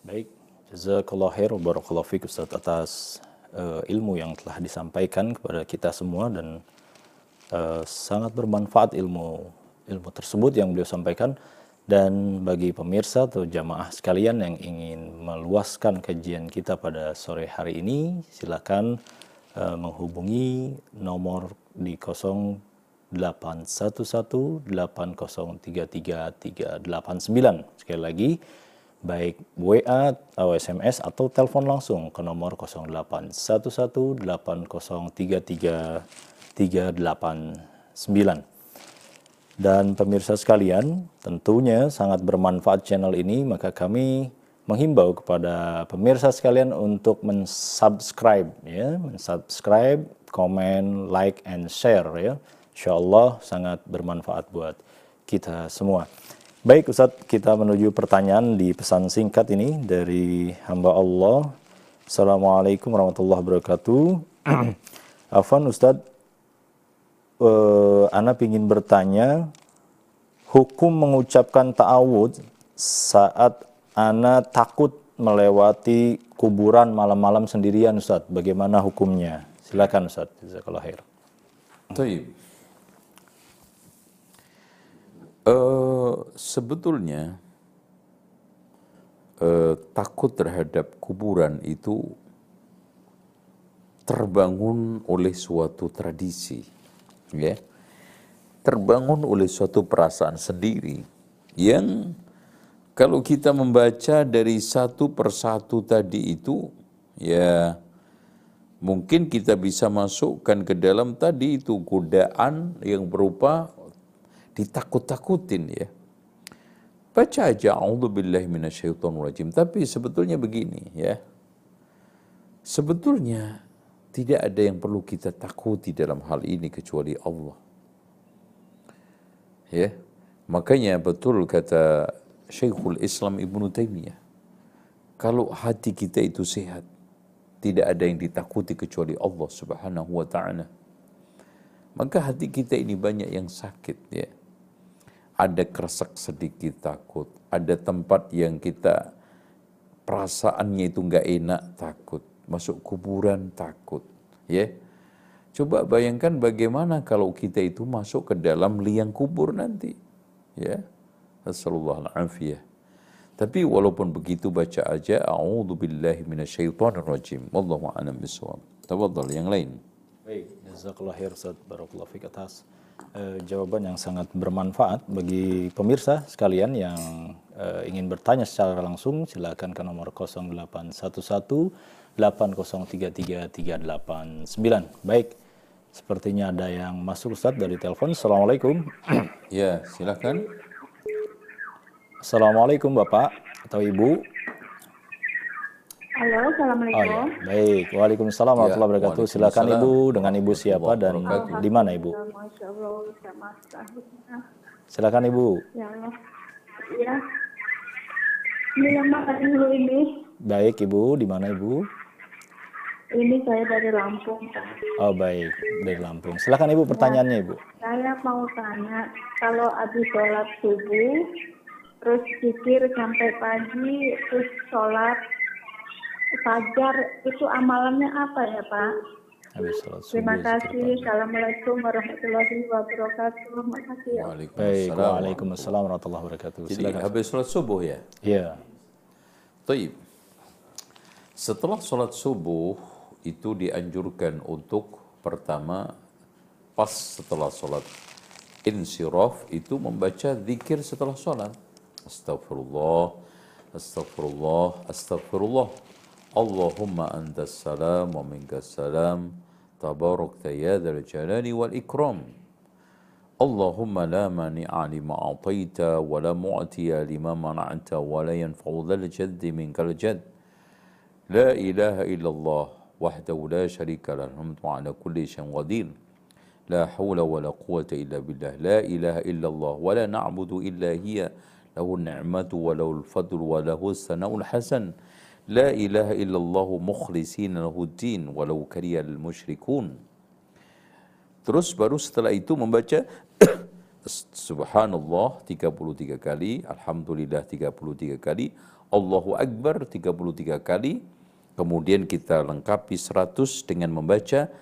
Baik, jazakallah khair wa barakallahu fiik Ustaz atas uh, ilmu yang telah disampaikan kepada kita semua dan uh, sangat bermanfaat ilmu ilmu tersebut yang beliau sampaikan dan bagi pemirsa atau jamaah sekalian yang ingin meluaskan kajian kita pada sore hari ini silakan uh, menghubungi nomor di 0811-8033389 sekali lagi baik WA atau SMS atau telepon langsung ke nomor 0811-8033389 dan pemirsa sekalian, tentunya sangat bermanfaat channel ini, maka kami menghimbau kepada pemirsa sekalian untuk mensubscribe, ya, mensubscribe, komen, like, and share, ya. Insya Allah sangat bermanfaat buat kita semua. Baik Ustadz, kita menuju pertanyaan di pesan singkat ini dari hamba Allah. Assalamualaikum warahmatullahi wabarakatuh. [CLEARS THROAT] Afan Ustadz, uh, Ana ingin bertanya hukum mengucapkan ta'awud saat Ana takut melewati kuburan malam-malam sendirian Ustaz. Bagaimana hukumnya? Silakan Ustaz. Jazakallah khair. Uh, sebetulnya uh, takut terhadap kuburan itu terbangun oleh suatu tradisi ya. Terbangun oleh suatu perasaan sendiri yang kalau kita membaca dari satu persatu tadi itu ya mungkin kita bisa masukkan ke dalam tadi itu godaan yang berupa ditakut-takutin ya baca aja a'udzubillahi minasyaitonirrajim tapi sebetulnya begini ya sebetulnya tidak ada yang perlu kita takuti dalam hal ini kecuali Allah. Ya. Makanya betul kata Syekhul Islam Ibnu Taimiyah, kalau hati kita itu sehat, tidak ada yang ditakuti kecuali Allah Subhanahu wa taala. Maka hati kita ini banyak yang sakit ya. Ada kresek sedikit takut, ada tempat yang kita perasaannya itu nggak enak takut masuk kuburan takut, ya. Coba bayangkan bagaimana kalau kita itu masuk ke dalam liang kubur nanti, ya. Assalamualaikum afiyah. Tapi walaupun begitu baca aja a'udzu billahi minasyaitonir rajim. Wallahu a'lam bishawab. Tafadhal yang lain. Baik, jazakallahu khair Ustaz. Barakallahu fik uh, jawaban yang sangat bermanfaat bagi pemirsa sekalian yang uh, ingin bertanya secara langsung silakan ke nomor 0811 8033389. Baik, sepertinya ada yang masuk Ustaz dari telepon. Assalamualaikum. Ya, silakan. Assalamualaikum Bapak. atau Ibu? Halo, Oh Assalamualaikum. ya, baik. Waalaikumsalam warahmatullahi wabarakatuh. Silakan Ibu dengan Ibu siapa dan di mana Ibu? Silakan Ibu. Ya. Ya. Ini yang makan dulu ini. Baik Ibu, di mana Ibu? Ini saya dari Lampung. Oh baik, dari Lampung. Silakan Ibu pertanyaannya Ibu. Saya mau tanya, kalau habis sholat subuh, terus zikir sampai pagi, terus sholat fajar, itu amalannya apa ya Pak? Habis sholat subuh. Terima kasih. Assalamualaikum warahmatullahi wabarakatuh. Makasih ya. Waalaikumsalam. Waalaikumsalam warahmatullahi wabarakatuh. Jadi Silakan. habis sholat subuh ya. Iya. Taib. Setelah sholat subuh itu dianjurkan untuk pertama pas setelah sholat insiraf itu membaca zikir setelah sholat. Astagfirullah, astagfirullah, astagfirullah. Salam wa minkas salam. Tabarakta ya dzal jalali wal ikram. اللهم لا مانع لما أعطيت ولا معطي لما منعت ولا ينفع ذا الجد منك الجد. لا إله إلا الله وحده لا شريك له الحمد على كل شيء قدير. لا حول ولا قوة إلا بالله. لا إله إلا الله ولا نعبد إلا هي. له النعمة وله الفضل وله الثناء الحسن. لا إله إلا الله مخلصين له الدين ولو kariyal المشركون Terus baru setelah itu membaca [CLEARS THROAT] Subhanallah 33 kali, Alhamdulillah 33 kali, Allahu Akbar 33 kali, kemudian kita lengkapi 100 dengan membaca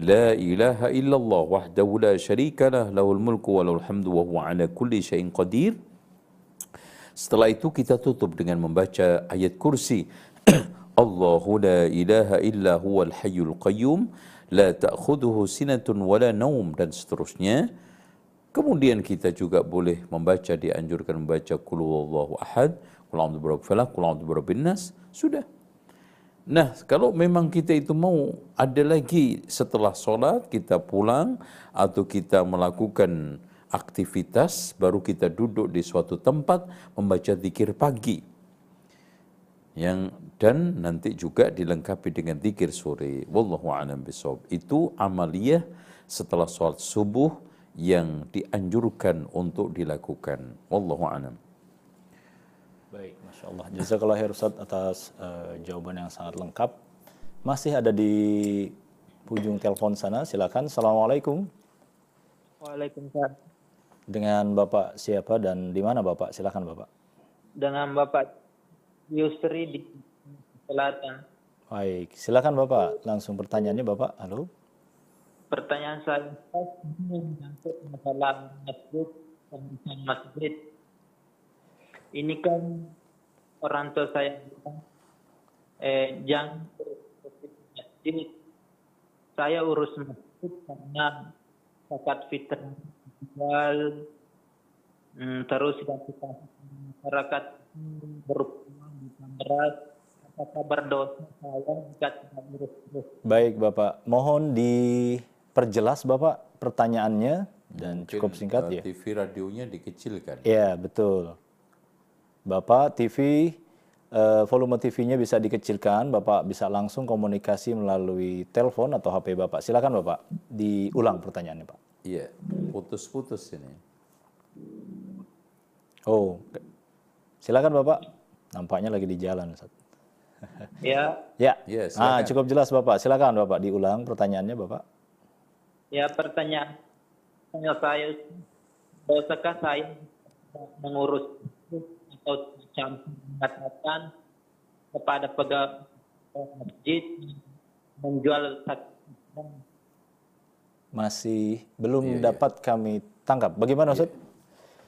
La ilaha illallah wahdahu la syarikalah lahul mulku walahul hamdu wa huwa ala kulli syai'in qadir. Setelah itu kita tutup dengan membaca ayat kursi [COUGHS] Allahu la ilaha illa huwal hayyul qayyum la ta'khudhuhu sinatun wala naum dan seterusnya. Kemudian kita juga boleh membaca dianjurkan membaca qul huwallahu ahad, qul a'udzu birabbil falaq, qul a'udzu birabbin nas. Sudah. Nah, kalau memang kita itu mau ada lagi setelah sholat kita pulang atau kita melakukan aktivitas baru kita duduk di suatu tempat membaca zikir pagi yang dan nanti juga dilengkapi dengan zikir sore. Wallahu a'lam bishawab. Itu amaliyah setelah sholat subuh yang dianjurkan untuk dilakukan. Wallahu a'lam. Baik, Masya Allah. Jazakallah khair Ustaz atas eh, jawaban yang sangat lengkap. Masih ada di ujung telepon sana, silakan. Assalamualaikum. Waalaikumsalam. Dengan Bapak siapa dan di mana Bapak? Silakan Bapak. Dengan Bapak Yusri di Selatan. Baik, silakan Bapak. Langsung pertanyaannya Bapak. Halo. Pertanyaan saya menyangkut masalah masjid dan masjid. Ini kan orang tua saya eh, jangan masjid. Saya urus masjid karena zakat fitrah jual, hmm, terus kita masyarakat berpulang di beras. Apakah berdosa saya jika tidak terus? Baik Bapak, mohon diperjelas Bapak pertanyaannya dan cukup singkat Eh, ya. TV radionya dikecilkan. Iya, betul. Bapak TV eh, volume TV-nya bisa dikecilkan, Bapak bisa langsung komunikasi melalui telepon atau HP Bapak. Silakan Bapak, diulang pertanyaannya, Pak. Iya, putus-putus ini. Oh, silakan Bapak. Nampaknya lagi di jalan, Ustaz. Ya, [LAUGHS] Ya. Ya, ah, silakan. cukup jelas Bapak. Silakan Bapak diulang pertanyaannya, Bapak. ya pertanyaan tanya saya, dosakah saya mengurus atau campur mengatakan kepada pegawai masjid menjual satu Masih belum Iya, dapat kami tangkap. Bagaimana, Ustaz?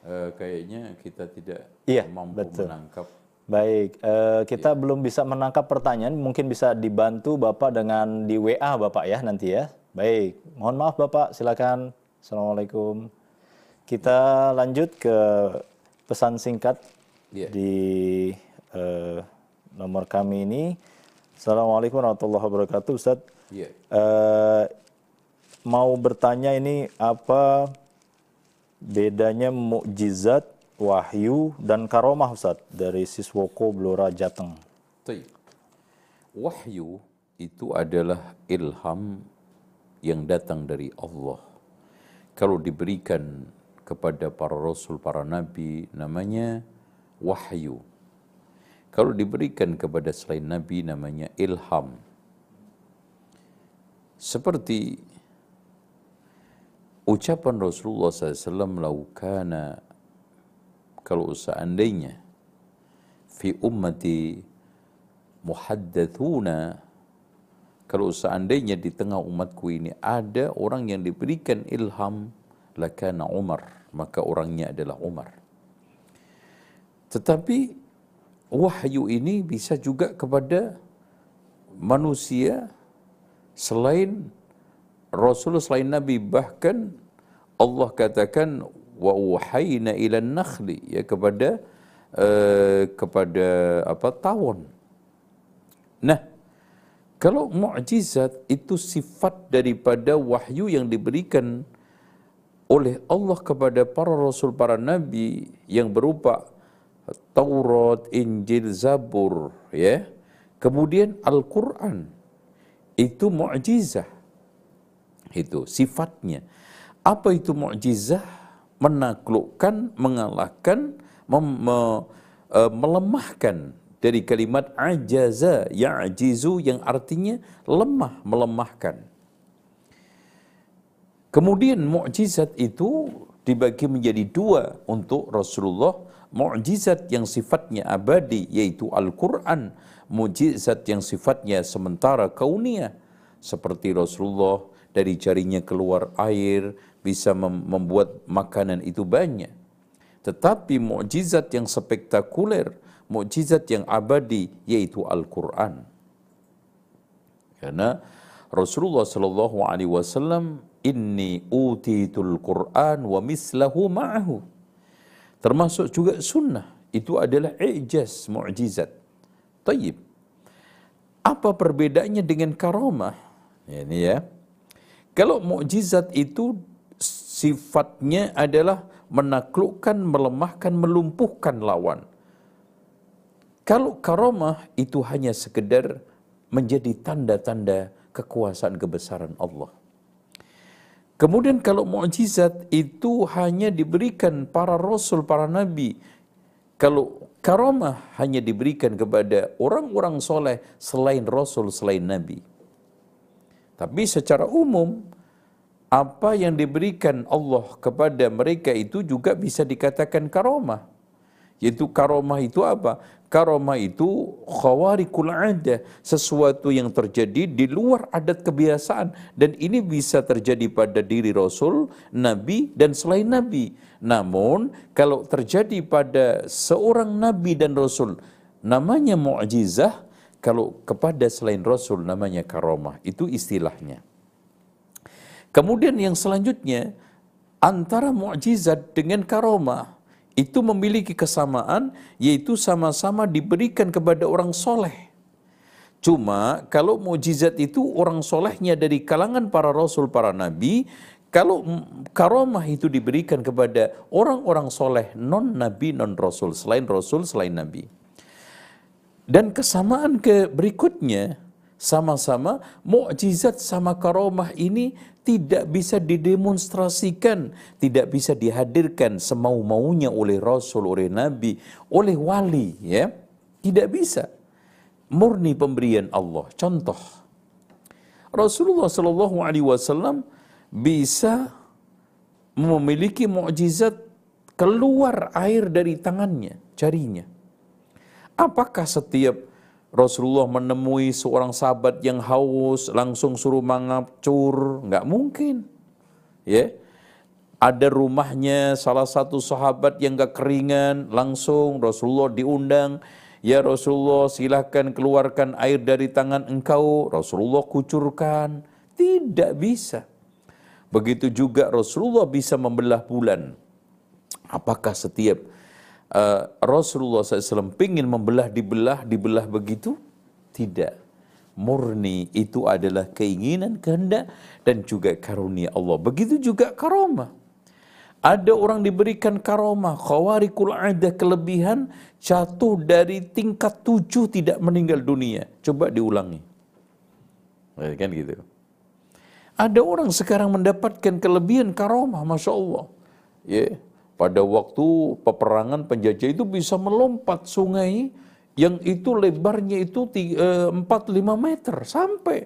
Eh, kayaknya kita tidak Iya, mampu betul. menangkap. Baik, eh, kita belum bisa menangkap pertanyaan. Mungkin bisa dibantu Bapak dengan di WA Bapak ya nanti ya. Baik, mohon maaf Bapak, silakan. Assalamualaikum. Kita lanjut ke pesan singkat Iya. di eh, nomor kami ini. Assalamualaikum warahmatullahi wabarakatuh, Ustaz. Iya. Eh, mau bertanya ini apa bedanya mukjizat wahyu dan karomah Ustaz dari Siswoko Blora Jateng. Taib. Wahyu itu adalah ilham yang datang dari Allah. Kalau diberikan kepada para rasul, para nabi, namanya wahyu. Kalau diberikan kepada selain nabi, namanya ilham. Seperti ucapan Rasulullah SAW, laukana kalau seandainya fi ummati muhaddathuna kalau seandainya di tengah umatku ini ada orang yang diberikan ilham lakana Umar maka orangnya adalah Umar. Tetapi wahyu ini bisa juga kepada manusia selain Rasul selain Nabi bahkan Allah katakan wa uhayna ila nakhli ya kepada uh, kepada apa tawon. Nah, kalau mukjizat itu sifat daripada wahyu yang diberikan oleh Allah kepada para rasul para nabi yang berupa Taurat, Injil, Zabur, ya. Kemudian Al-Qur'an itu mukjizat. Itu sifatnya. Apa itu mukjizat? Menaklukkan, mengalahkan, mem, me, uh, melemahkan dari kalimat ajaza, ya'jizu yang artinya lemah, melemahkan. Kemudian mukjizat itu dibagi menjadi dua untuk Rasulullah. Mukjizat yang sifatnya abadi yaitu Al-Quran. Mukjizat yang sifatnya sementara kaunia. Seperti Rasulullah dari jarinya keluar air, bisa membuat makanan itu banyak. Tetapi mukjizat yang spektakuler, mukjizat yang abadi yaitu Al-Qur'an. Karena Rasulullah sallallahu alaihi wasallam inni utitul Qur'an wa mislahu ma'ahu. Termasuk juga sunnah itu adalah ijaz, mukjizat. Tayyib. Apa perbedaannya dengan karamah? Ini ya. Kalau mukjizat itu sifatnya adalah menaklukkan, melemahkan, melumpuhkan lawan. Kalau karomah itu hanya sekedar menjadi tanda-tanda kekuasaan kebesaran Allah. Kemudian kalau mukjizat itu hanya diberikan para rasul, para nabi. Kalau karomah hanya diberikan kepada orang-orang soleh selain rasul, selain nabi. Tapi secara umum apa yang diberikan Allah kepada mereka itu juga bisa dikatakan karomah. Yaitu karomah itu apa? Karomah itu khawarikul ada, sesuatu yang terjadi di luar adat kebiasaan dan ini bisa terjadi pada diri Rasul, Nabi dan selain Nabi. Namun kalau terjadi pada seorang Nabi dan Rasul namanya mu'jizah, kalau kepada selain Rasul namanya karomah. Itu istilahnya. Kemudian yang selanjutnya antara mukjizat dengan karomah itu memiliki kesamaan yaitu sama-sama diberikan kepada orang soleh. Cuma kalau mukjizat itu orang solehnya dari kalangan para rasul, para nabi, kalau karomah itu diberikan kepada orang-orang soleh, non nabi, non rasul, selain rasul, selain nabi. Dan kesamaan ke berikutnya, sama-sama mukjizat sama karomah ini tidak bisa didemonstrasikan, tidak bisa dihadirkan semau-maunya oleh Rasul, oleh Nabi, oleh wali, ya. Tidak bisa. Murni pemberian Allah. Contoh, Rasulullah Shallallahu Alaihi Wasallam bisa memiliki mukjizat keluar air dari tangannya, jarinya. Apakah setiap Rasulullah menemui seorang sahabat yang haus, langsung suruh mangapcur, nggak mungkin. Ya, ada rumahnya salah satu sahabat yang gak keringan, langsung Rasulullah diundang, ya Rasulullah silahkan keluarkan air dari tangan engkau, Rasulullah kucurkan. Tidak bisa. Begitu juga Rasulullah bisa membelah bulan. Apakah setiap uh, Rasulullah SAW ingin membelah dibelah dibelah begitu? Tidak. Murni itu adalah keinginan kehendak dan juga karunia Allah. Begitu juga karomah. Ada orang diberikan karomah, khawarikul ada kelebihan, jatuh dari tingkat tujuh tidak meninggal dunia. Coba diulangi. Ya, kan gitu. Ada orang sekarang mendapatkan kelebihan karomah, Masya Allah. Ya, pada waktu peperangan penjajah itu bisa melompat sungai yang itu lebarnya itu 4-5 eh, meter sampai.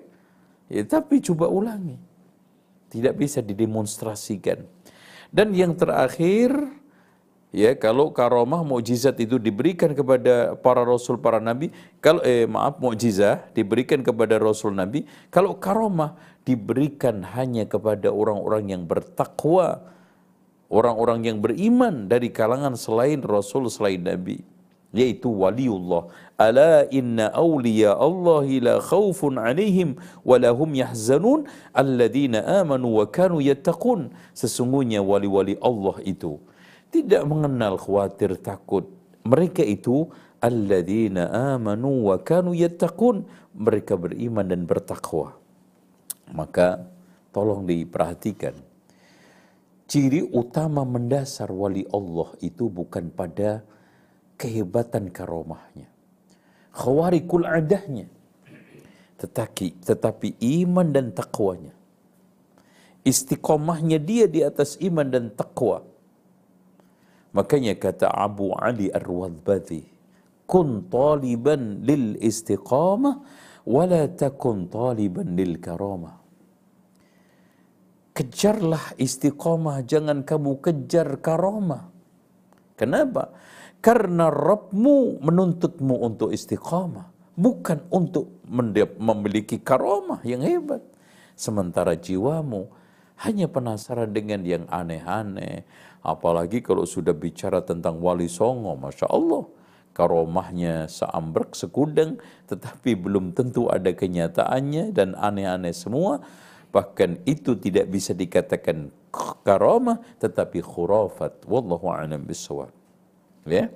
Ya, tapi coba ulangi. Tidak bisa didemonstrasikan dan yang terakhir, ya kalau karomah mukjizat itu diberikan kepada para rasul para nabi, kalau eh maaf mukjizat diberikan kepada rasul nabi, kalau karomah diberikan hanya kepada orang-orang yang bertakwa, orang-orang yang beriman dari kalangan selain rasul selain nabi yaitu waliullah. Ala inna awliya Allahi la khawfun alaihim wa lahum yahzanun alladhina amanu wa kanu yattaqun. Sesungguhnya wali-wali Allah itu tidak mengenal khawatir takut. Mereka itu alladzina amanu wa kanu yattaqun. Mereka beriman dan bertakwa. Maka tolong diperhatikan. Ciri utama mendasar wali Allah itu bukan pada kehebatan karomahnya. Khawarikul adahnya. Tetapi, tetapi iman dan takwanya. Istiqomahnya dia di atas iman dan takwa. Makanya kata Abu Ali Ar-Wadbadi, kun taliban lil istiqamah, wala takun taliban lil karamah. Kejarlah istiqomah, jangan kamu kejar karamah. Kenapa? Karena Rabbmu menuntutmu untuk istiqamah. Bukan untuk memiliki karomah yang hebat. Sementara jiwamu hanya penasaran dengan yang aneh-aneh. Apalagi kalau sudah bicara tentang wali songo, Masya Allah. Karomahnya seambrek, sekudang, tetapi belum tentu ada kenyataannya dan aneh-aneh semua. Bahkan itu tidak bisa dikatakan karomah, tetapi khurafat. Wallahu a'lam bisawab. Ya.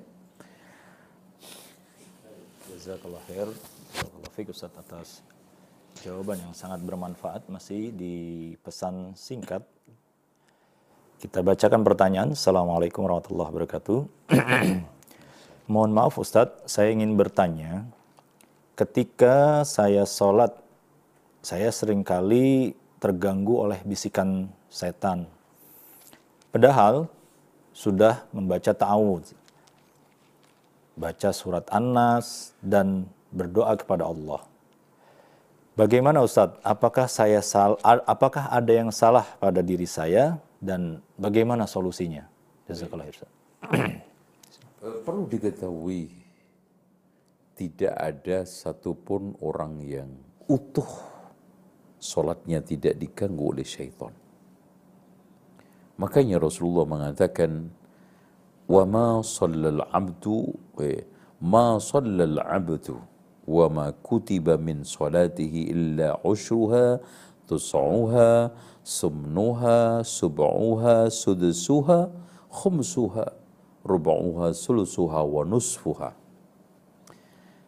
Jazakallah khair. Jazakallah Ustaz atas jawaban yang sangat bermanfaat masih di pesan singkat. Kita bacakan pertanyaan. Assalamualaikum warahmatullahi wabarakatuh. [CLEARS THROAT] Mohon maaf Ustadz, saya ingin bertanya. Ketika saya sholat, saya sering kali terganggu oleh bisikan setan. Padahal sudah membaca ta'awudz baca surat An-Nas dan berdoa kepada Allah. Bagaimana Ustadz? Apakah saya sal apakah ada yang salah pada diri saya dan bagaimana solusinya? Jazakallah. Eh, perlu diketahui tidak ada satupun orang yang utuh solatnya tidak diganggu oleh syaitan. Makanya Rasulullah mengatakan وما صلى العبد ما صلى العبد وما كتب من صلاته إلا عشرها تسعها سمنها سبعها سدسها خمسها ربعها سلسها ونصفها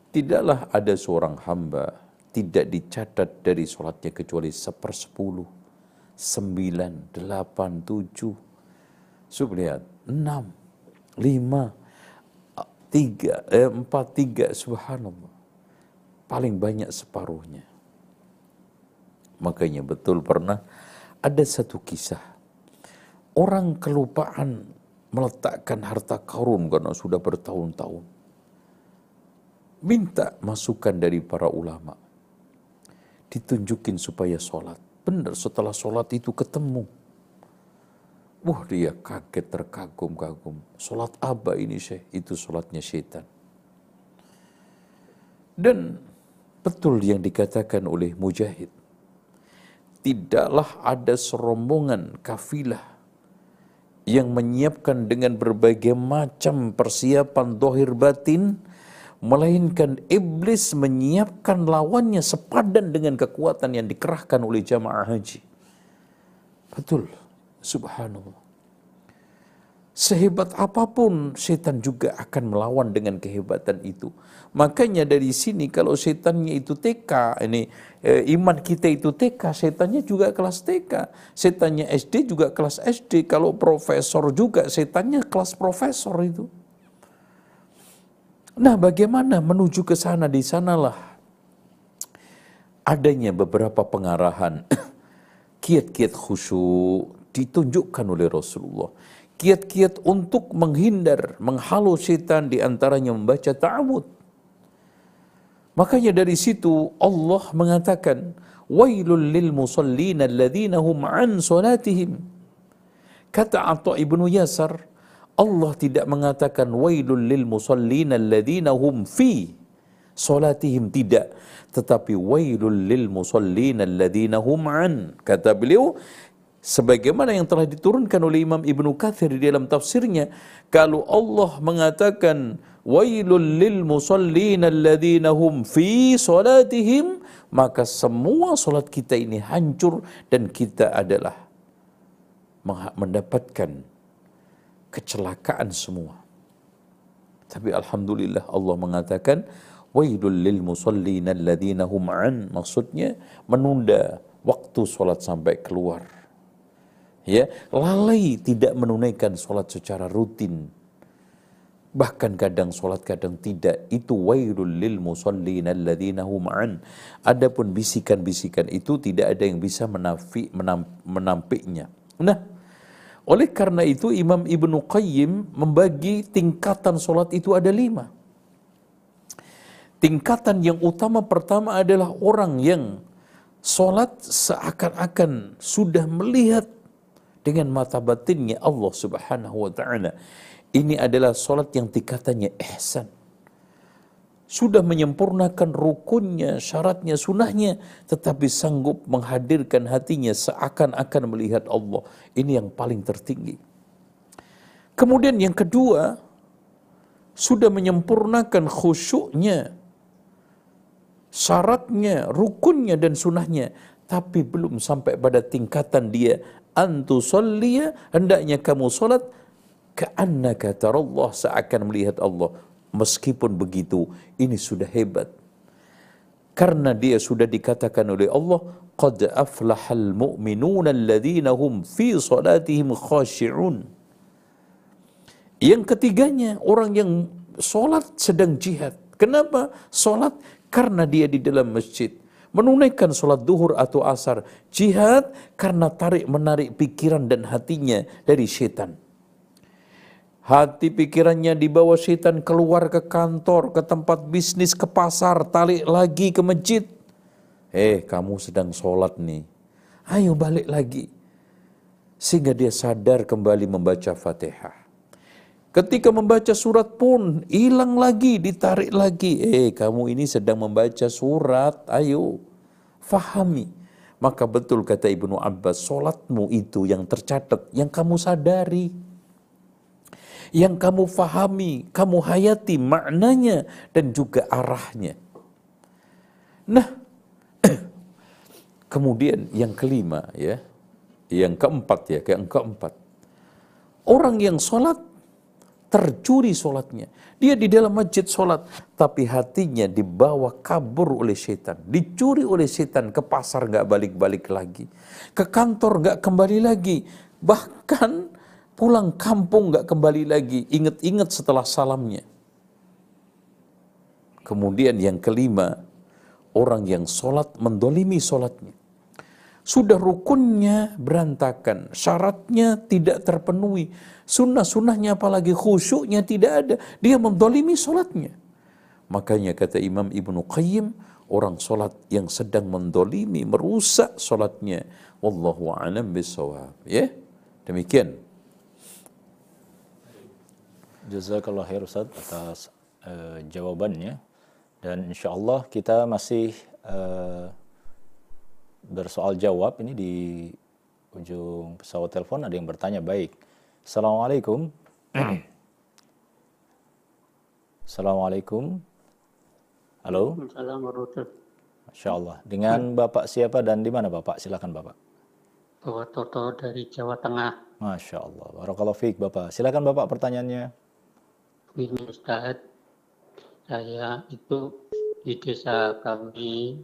Tidaklah ada seorang hamba tidak dicatat dari sholatnya kecuali sepersepuluh, sembilan, delapan, tujuh. Sudah lihat, enam, lima, tiga, eh, empat, tiga, subhanallah. Paling banyak separuhnya. Makanya betul pernah ada satu kisah. Orang kelupaan meletakkan harta karun karena sudah bertahun-tahun. Minta masukan dari para ulama. Ditunjukin supaya sholat. Benar setelah sholat itu ketemu Wah dia kaget terkagum-kagum. Sholat apa ini syekh? Itu sholatnya syaitan. Dan betul yang dikatakan oleh Mujahid. Tidaklah ada serombongan kafilah yang menyiapkan dengan berbagai macam persiapan dohir batin, melainkan iblis menyiapkan lawannya sepadan dengan kekuatan yang dikerahkan oleh jamaah haji. Betul. Subhanallah. Sehebat apa pun setan juga akan melawan dengan kehebatan itu. Makanya dari sini kalau setannya itu TK, ini e, iman kita itu TK, setannya juga kelas TK. Setannya SD juga kelas SD. Kalau profesor juga setannya kelas profesor itu. Nah, bagaimana menuju ke sana? Di sanalah adanya beberapa pengarahan [CLEARS THROAT] kiat-kiat khusyuk ditunjukkan oleh Rasulullah kiat-kiat untuk menghindar, menghalau setan di antaranya membaca ta'awud. Makanya dari situ Allah mengatakan, Wailul lil musallin alladhina hum an salatihim. Kata Atta ibnu Yasar, Allah tidak mengatakan wailul lil musallin alladhina hum fi. Salatihim tidak. Tetapi wailul lil musallin alladhina hum an. Kata beliau sebagaimana yang telah diturunkan oleh Imam Ibnu Katsir di dalam tafsirnya kalau Allah mengatakan wailul lil musallin alladzina hum fi salatihim maka semua salat kita ini hancur dan kita adalah mendapatkan kecelakaan semua. Tapi alhamdulillah Allah mengatakan wailul lil musallin alladzina hum an. Maksudnya menunda waktu salat sampai keluar. Ya lalai tidak menunaikan sholat secara rutin. Bahkan kadang sholat kadang tidak. Itu wailul lil musallin alladzina hum an. Adapun bisikan-bisikan itu tidak ada yang bisa menafi, menam, menampiknya. Nah oleh karena itu Imam Ibnu Qayyim membagi tingkatan sholat itu ada lima tingkatan yang utama pertama adalah orang yang sholat seakan-akan sudah melihat dengan mata batinnya Allah Subhanahu wa taala. Ini adalah solat yang tingkatannya ihsan. Sudah menyempurnakan rukunnya, syaratnya, sunahnya, tetapi sanggup menghadirkan hatinya seakan-akan melihat Allah. Ini yang paling tertinggi. Kemudian yang kedua, sudah menyempurnakan khusyuknya, syaratnya, rukunnya dan sunahnya, tapi belum sampai pada tingkatan dia antu hendaknya kamu solat ka'annaka tarallah seakan melihat Allah meskipun begitu ini sudah hebat. Karena dia sudah dikatakan oleh Allah qad aflahal mu'minuna alladhina hum fi salatihim khashi'un. Yang ketiganya orang yang solat sedang jihad. Kenapa? Solat karena dia di dalam masjid. Menunaikan sholat duhur atau asar, jihad karena tarik menarik pikiran dan hatinya dari setan. Hati pikirannya dibawa setan keluar ke kantor, ke tempat bisnis, ke pasar, tarik lagi ke masjid. Eh, kamu sedang sholat nih. Ayo balik lagi. Sehingga dia sadar kembali membaca fatihah. Ketika membaca surat pun hilang lagi, ditarik lagi. Eh, kamu ini sedang membaca surat, ayo fahami. Maka betul kata Ibnu Abbas, solatmu itu yang tercatat, yang kamu sadari. Yang kamu fahami, kamu hayati maknanya dan juga arahnya. Nah, [CLEARS THROAT] kemudian yang kelima ya, yang keempat ya, yang keempat. Orang yang sholat tercuri sholatnya. Dia di dalam masjid sholat, tapi hatinya dibawa kabur oleh setan. Dicuri oleh setan ke pasar nggak balik-balik lagi. Ke kantor nggak kembali lagi. Bahkan pulang kampung nggak kembali lagi. Ingat-ingat setelah salamnya. Kemudian yang kelima, orang yang sholat mendolimi sholatnya. Sudah rukunnya berantakan, syaratnya tidak terpenuhi, sunnah-sunnahnya apalagi khusyuknya tidak ada, dia mendolimi sholatnya. Makanya kata Imam Ibnu Qayyim, orang sholat yang sedang mendolimi, merusak sholatnya. Wallahu a'lam bisawab. Ya, demikian. Jazakallah khair Ustaz atas uh, jawabannya. Dan insya Allah kita masih uh, bersoal jawab ini di ujung pesawat telepon ada yang bertanya baik. Assalamualaikum. [CLEARS THROAT] Assalamualaikum. Halo. Assalamualaikum Masya Allah. Dengan Bapak siapa dan di mana Bapak? Silakan Bapak. Bapak Toto dari Jawa Tengah. Masya Allah. Barakallahu fiik Bapak. Silakan Bapak pertanyaannya. Ini Ustaz, saya itu di desa kami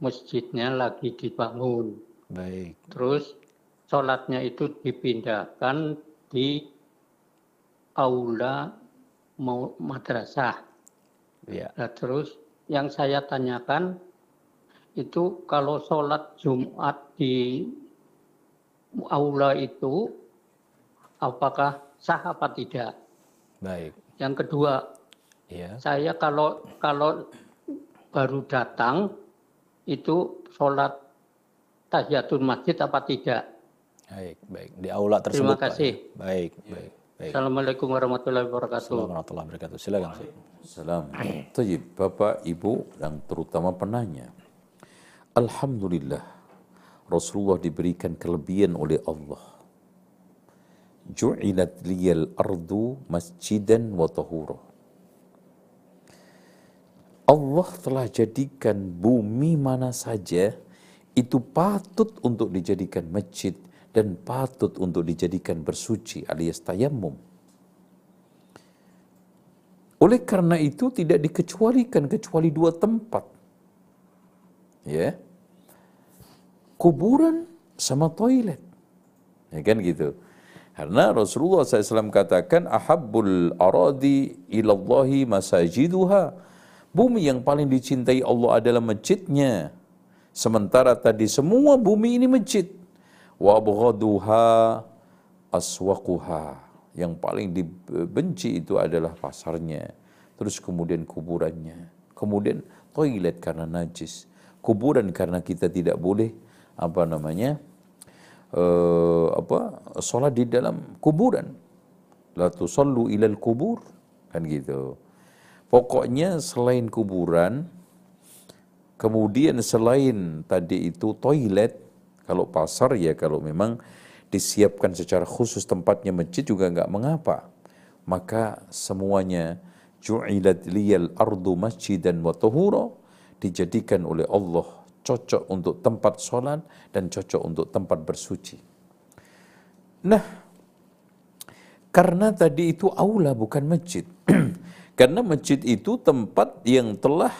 masjidnya lagi dibangun. Baik. Terus sholatnya itu dipindahkan di aula mau madrasah. Ya. Nah, terus yang saya tanyakan itu kalau sholat Jumat di aula itu apakah sah apa tidak? Baik. Yang kedua, Ya. saya kalau kalau baru datang itu sholat tahiyatul masjid apa tidak? Baik, baik. Di aula tersebut. Terima Pak, ya. kasih. Baik, baik. Baik. Assalamualaikum warahmatullahi wabarakatuh. Assalamualaikum warahmatullahi wabarakatuh. Silakan. Salam. Tayyib, Bapak, Ibu, dan terutama penanya. Alhamdulillah, Rasulullah diberikan kelebihan oleh Allah. Ju'ilat liyal ardu masjidan wa tahura. Allah telah jadikan bumi mana saja itu patut untuk dijadikan masjid dan patut untuk dijadikan bersuci alias tayammum. Oleh karena itu tidak dikecualikan kecuali dua tempat. Ya. Kuburan sama toilet. Ya kan gitu. Karena Rasulullah SAW katakan ahabbul aradi ilallahi masajiduha. Bumi yang paling dicintai Allah adalah masjidnya. Sementara tadi semua bumi ini masjid. Wa abghaduha aswaquha. Yang paling dibenci itu adalah pasarnya. Terus kemudian kuburannya. Kemudian toilet karena najis. Kuburan karena kita tidak boleh apa namanya? Eh, apa? salat di dalam kuburan. La tusallu ilal kubur kan gitu. Pokoknya selain kuburan kemudian selain tadi itu toilet kalau pasar ya kalau memang disiapkan secara khusus tempatnya masjid juga nggak mengapa. Maka semuanya ju'ilat liyal ardu masjidan wa dijadikan oleh Allah cocok untuk tempat sholat dan cocok untuk tempat bersuci. Nah, karena tadi itu aula bukan masjid. [CLEARS THROAT] karena masjid itu tempat yang telah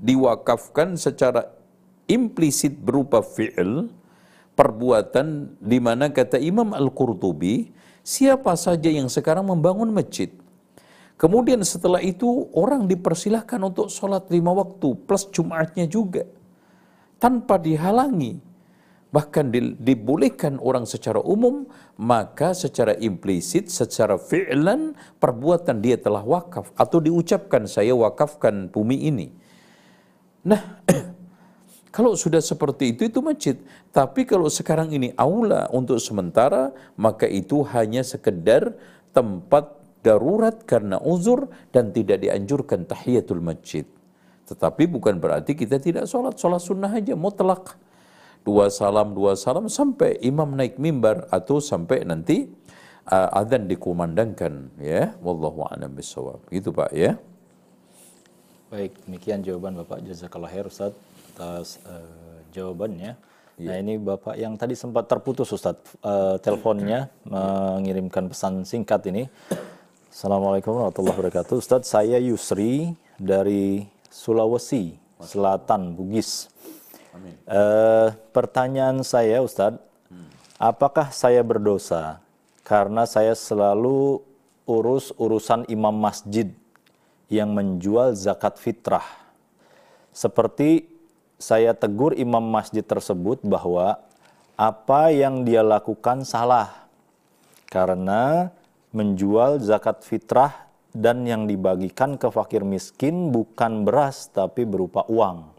diwakafkan secara implisit berupa fi'il, perbuatan di mana kata Imam Al-Qurtubi, siapa saja yang sekarang membangun masjid, kemudian setelah itu orang dipersilahkan untuk sholat lima waktu plus Jumatnya juga, tanpa dihalangi. Bahkan di- dibolehkan orang secara umum, maka secara implisit, secara fi'lan, perbuatan dia telah wakaf. Atau diucapkan, saya wakafkan bumi ini. Nah, [CLEARS THROAT] kalau sudah seperti itu, itu masjid. Tapi kalau sekarang ini aula untuk sementara, maka itu hanya sekedar tempat darurat karena uzur dan tidak dianjurkan tahiyatul masjid. Tetapi bukan berarti kita tidak sholat, sholat sunnah aja, mutlak. Dua salam, dua salam sampai imam naik mimbar atau sampai nanti uh, adzan dikumandangkan ya. Wallahu a'lam bishawab. Gitu Pak ya. Baik, demikian jawaban Bapak. Jazakallah khair Ustaz atas eh, jawabannya. Nah ini Bapak yang tadi sempat terputus Ustaz eh, teleponnya mengirimkan pesan singkat ini. Assalamualaikum warahmatullahi wabarakatuh. Ustaz, saya Yusri dari Sulawesi Selatan, Bugis. Eh, pertanyaan saya Ustadz, apakah saya berdosa karena saya selalu urus urusan imam masjid yang menjual zakat fitrah? Seperti saya tegur imam masjid tersebut bahwa apa yang dia lakukan salah karena menjual zakat fitrah dan yang dibagikan ke fakir miskin bukan beras tapi berupa uang.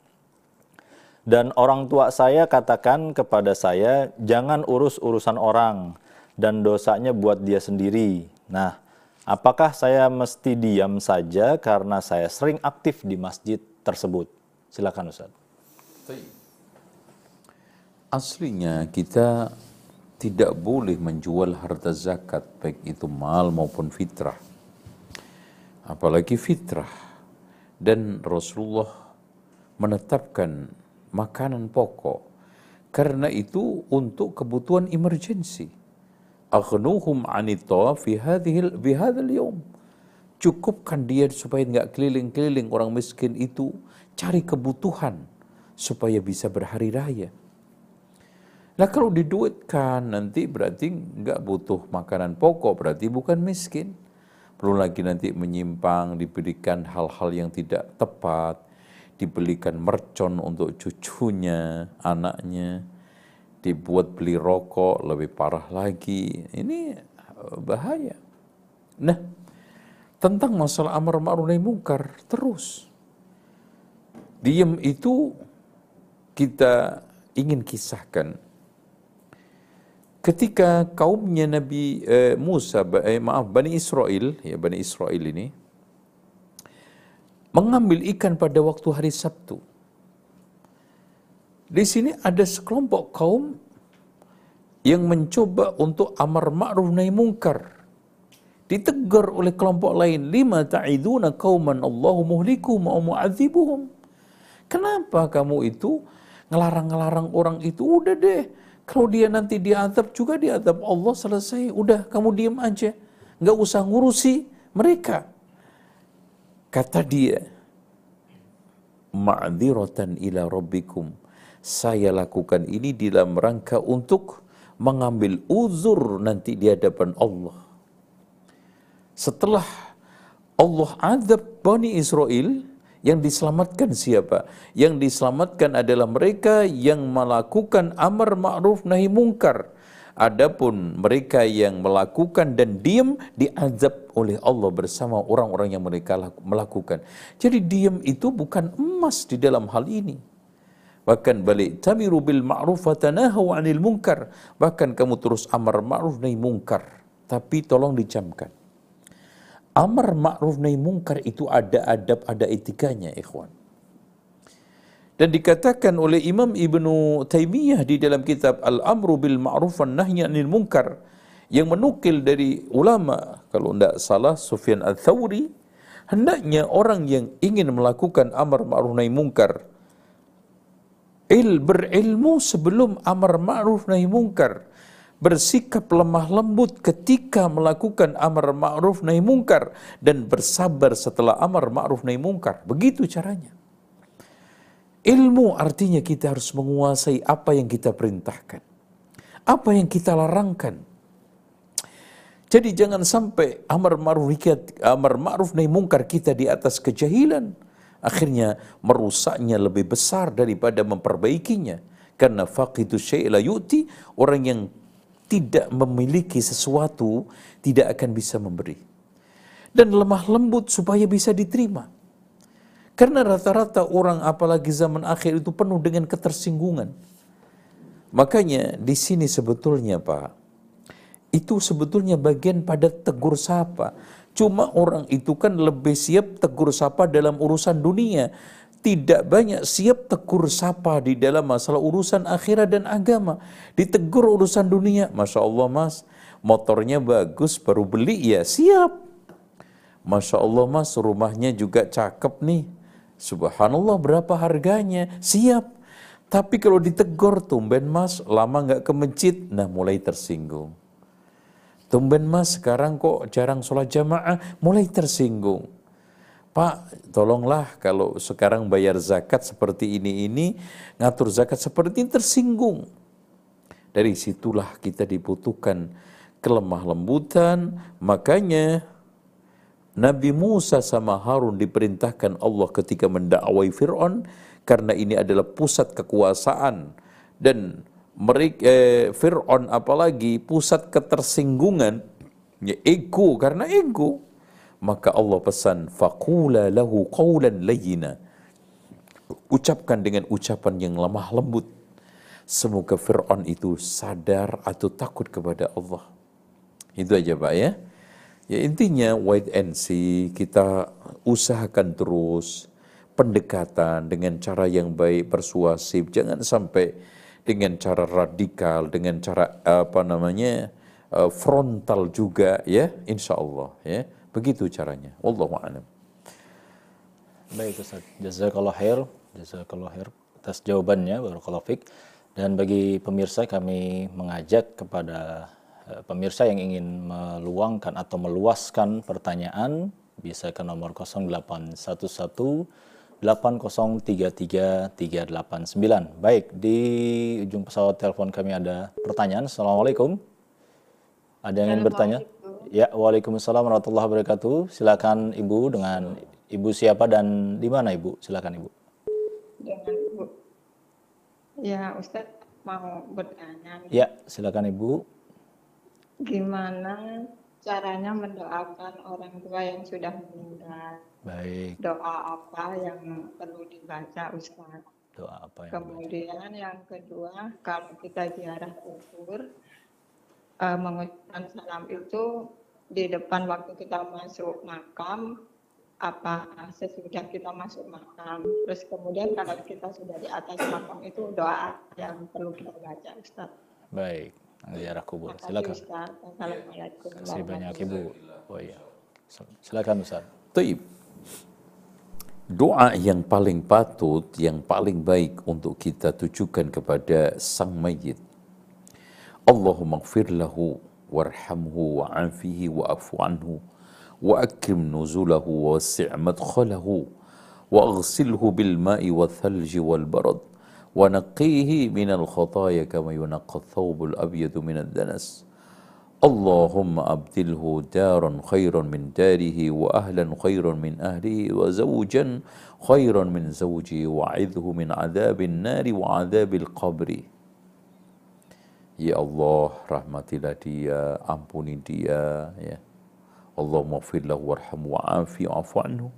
Dan orang tua saya katakan kepada saya, jangan urus urusan orang dan dosanya buat dia sendiri. Nah, apakah saya mesti diam saja karena saya sering aktif di masjid tersebut? Silakan Ustaz. Aslinya kita tidak boleh menjual harta zakat baik itu mal maupun fitrah. Apalagi fitrah. Dan Rasulullah menetapkan makanan pokok karena itu untuk kebutuhan emergensi. aghnuhum anit fi hadhil fi hadzal yawm. Cukupkan dia supaya nggak keliling-keliling orang miskin itu cari kebutuhan supaya bisa berhari raya. Nah kalau diduitkan nanti berarti nggak butuh makanan pokok, berarti bukan miskin. Perlu lagi nanti menyimpang, diberikan hal-hal yang tidak tepat, dibelikan mercon untuk cucunya, anaknya, dibuat beli rokok lebih parah lagi. Ini eh, bahaya. Nah, tentang masalah amar ma'ruf nahi mungkar terus. Diam itu kita ingin kisahkan ketika kaumnya Nabi eh, Musa eh, maaf Bani Israel ya Bani Israel ini mengambil ikan pada waktu hari Sabtu. Di sini ada sekelompok kaum yang mencoba untuk amar ma'ruf nahi mungkar. Ditegur oleh kelompok lain, lima ta'iduna kauman Allahu muhliku wa mu'adzibuhum. Kenapa kamu itu ngelarang-ngelarang orang itu? Udah deh, kalau dia nanti diadab juga diadab Allah selesai. Udah, kamu diam aja. Nggak usah ngurusi mereka. Kata dia, ma'dziratan ila rabbikum. Saya lakukan ini dalam rangka untuk mengambil uzur nanti di hadapan Allah. Setelah Allah adab Bani Israel, yang diselamatkan siapa? Yang diselamatkan adalah mereka yang melakukan amar ma'ruf nahi mungkar Adapun mereka yang melakukan dan diam diazab oleh Allah bersama orang-orang yang mereka melakukan. Jadi diam itu bukan emas di dalam hal ini. Bahkan balik tamiru bil ma'ruf 'anil munkar. Bahkan kamu terus amar ma'ruf nahi munkar. Tapi tolong dicamkan. Amar ma'ruf nahi munkar itu ada adab, ada etikanya, ikhwan. Dan dikatakan oleh Imam Ibnu Taimiyah di dalam kitab Al-Amru bil Ma'ruf wan Nahyi 'anil Munkar yang menukil dari ulama kalau tidak salah Sufyan Ats-Tsauri hendaknya orang yang ingin melakukan amar ma'ruf nahi munkar il berilmu sebelum amar ma'ruf nahi munkar bersikap lemah lembut ketika melakukan amar ma'ruf nahi munkar dan bersabar setelah amar ma'ruf nahi munkar begitu caranya Ilmu artinya kita harus menguasai apa yang kita perintahkan. Apa yang kita larangkan. Jadi jangan sampai amar ma'ruf amar ma'ruf nahi mungkar kita di atas kejahilan. Akhirnya merusaknya lebih besar daripada memperbaikinya. Karena faqidu syai'la yu'ti, orang yang tidak memiliki sesuatu tidak akan bisa memberi. Dan lemah lembut supaya bisa diterima. Karena rata-rata orang apalagi zaman akhir itu penuh dengan ketersinggungan. Makanya di sini sebetulnya Pak, itu sebetulnya bagian pada tegur sapa. Cuma orang itu kan lebih siap tegur sapa dalam urusan dunia. Tidak banyak siap tegur sapa di dalam masalah urusan akhirat dan agama. Ditegur urusan dunia, Masya Allah mas, motornya bagus baru beli ya siap. Masya Allah mas, rumahnya juga cakep nih Subhanallah berapa harganya? Siap. Tapi kalau ditegur, tumben mas, lama nggak ke masjid, nah mulai tersinggung. Tumben mas, sekarang kok jarang sholat jamaah, mulai tersinggung. Pak, tolonglah kalau sekarang bayar zakat seperti ini ini, ngatur zakat seperti ini tersinggung. Dari situlah kita dibutuhkan kelemah lembutan, makanya Nabi Musa sama Harun diperintahkan Allah ketika mendakwai Fir'aun karena ini adalah pusat kekuasaan. Dan mereka eh, Fir'aun apalagi pusat ketersinggungan ya ego karena ego maka Allah pesan faqula lahu qawlan layyina. Ucapkan dengan ucapan yang lemah lembut. Semoga Fir'aun itu sadar atau takut kepada Allah. Itu aja Pak ya. Ya intinya wait and see, kita usahakan terus pendekatan dengan cara yang baik, persuasif, jangan sampai dengan cara radikal, dengan cara apa namanya eh, frontal juga ya, insya Allah ya, begitu caranya. Wallahu a'lam. Baik Ustaz, jazakallah khair, jazakallah khair atas jawabannya, barakallahu fik. Dan bagi pemirsa kami mengajak kepada eh, pemirsa yang ingin meluangkan atau meluaskan pertanyaan bisa ke nomor 0811 8033 389. Baik, di ujung pesawat telepon kami ada pertanyaan. Assalamualaikum. Ada yang ingin bertanya? Ya, Waalaikumsalam warahmatullahi wabarakatuh. Silakan Ibu dengan Ibu siapa dan di mana Ibu? Silakan Ibu. Dengan Ibu. Ya, Ustadz mau bertanya. Ya, silakan Ibu. Gimana caranya mendoakan orang tua yang sudah meninggal? Baik. Doa apa yang perlu dibaca Ustaz? Doa apa yang Kemudian yang kedua, kalau kita ziarah kubur, uh, mengucapkan salam itu di depan waktu kita masuk makam, apa sesudah kita masuk makam. Terus kemudian kalau kita sudah di atas makam itu doa yang perlu kita baca Ustaz. Baik, ziarah kubur. Silakan. Ustaz. Assalamualaikum. Terima kasih banyak Ibu. Oh iya. Silakan Ustaz. Taib. Doa yang paling patut, yang paling baik untuk kita tujukan kepada sang mayit. Allahumma gfir lahu warhamhu wa'afihi wa'afu anhu وأكرم نزله ووسع مدخله وأغسله بالماء والثلج والبرد ونقيه من الخطايا كما ينقى الثوب الأبيض من الدنس. اللهم أبدله دارا خيرا من داره وأهلا خيرا من أهله وزوجا خيرا من زوجه وعذه من عذاب النار وعذاب القبر. Ya Allah, rahmatilah dia, ampuni dia, ya. Allahumma firlahu warhamu wa'afi wa'afu anhu.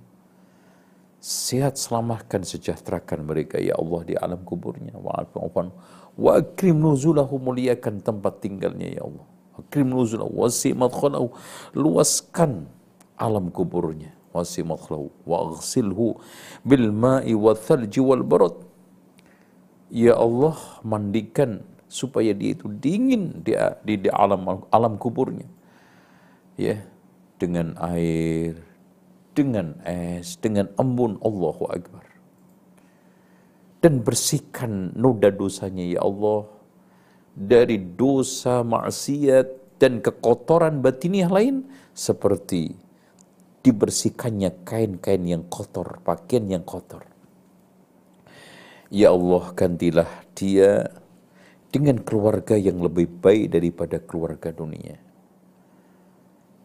Sehat selamatkan sejahterakan mereka ya Allah di alam kuburnya. Wa'afi wa'afu anhu. Wa akrim nuzulahu muliakan tempat tinggalnya ya Allah Akrim nuzulahu wasi madkhalahu. Luaskan alam kuburnya. Wasi madkhalahu. Wa aghsilhu bil ma'i wa thalji wal barad. Ya Allah, mandikan supaya dia itu dingin di, di, di alam alam kuburnya. Ya, dengan air, dengan es, dengan embun Allahu Akbar. Dan bersihkan noda dosanya ya Allah dari dosa maksiat dan kekotoran batiniah lain seperti dibersihkannya kain-kain yang kotor, pakaian yang kotor. Ya Allah, gantilah dia dengan keluarga yang lebih baik daripada keluarga dunia.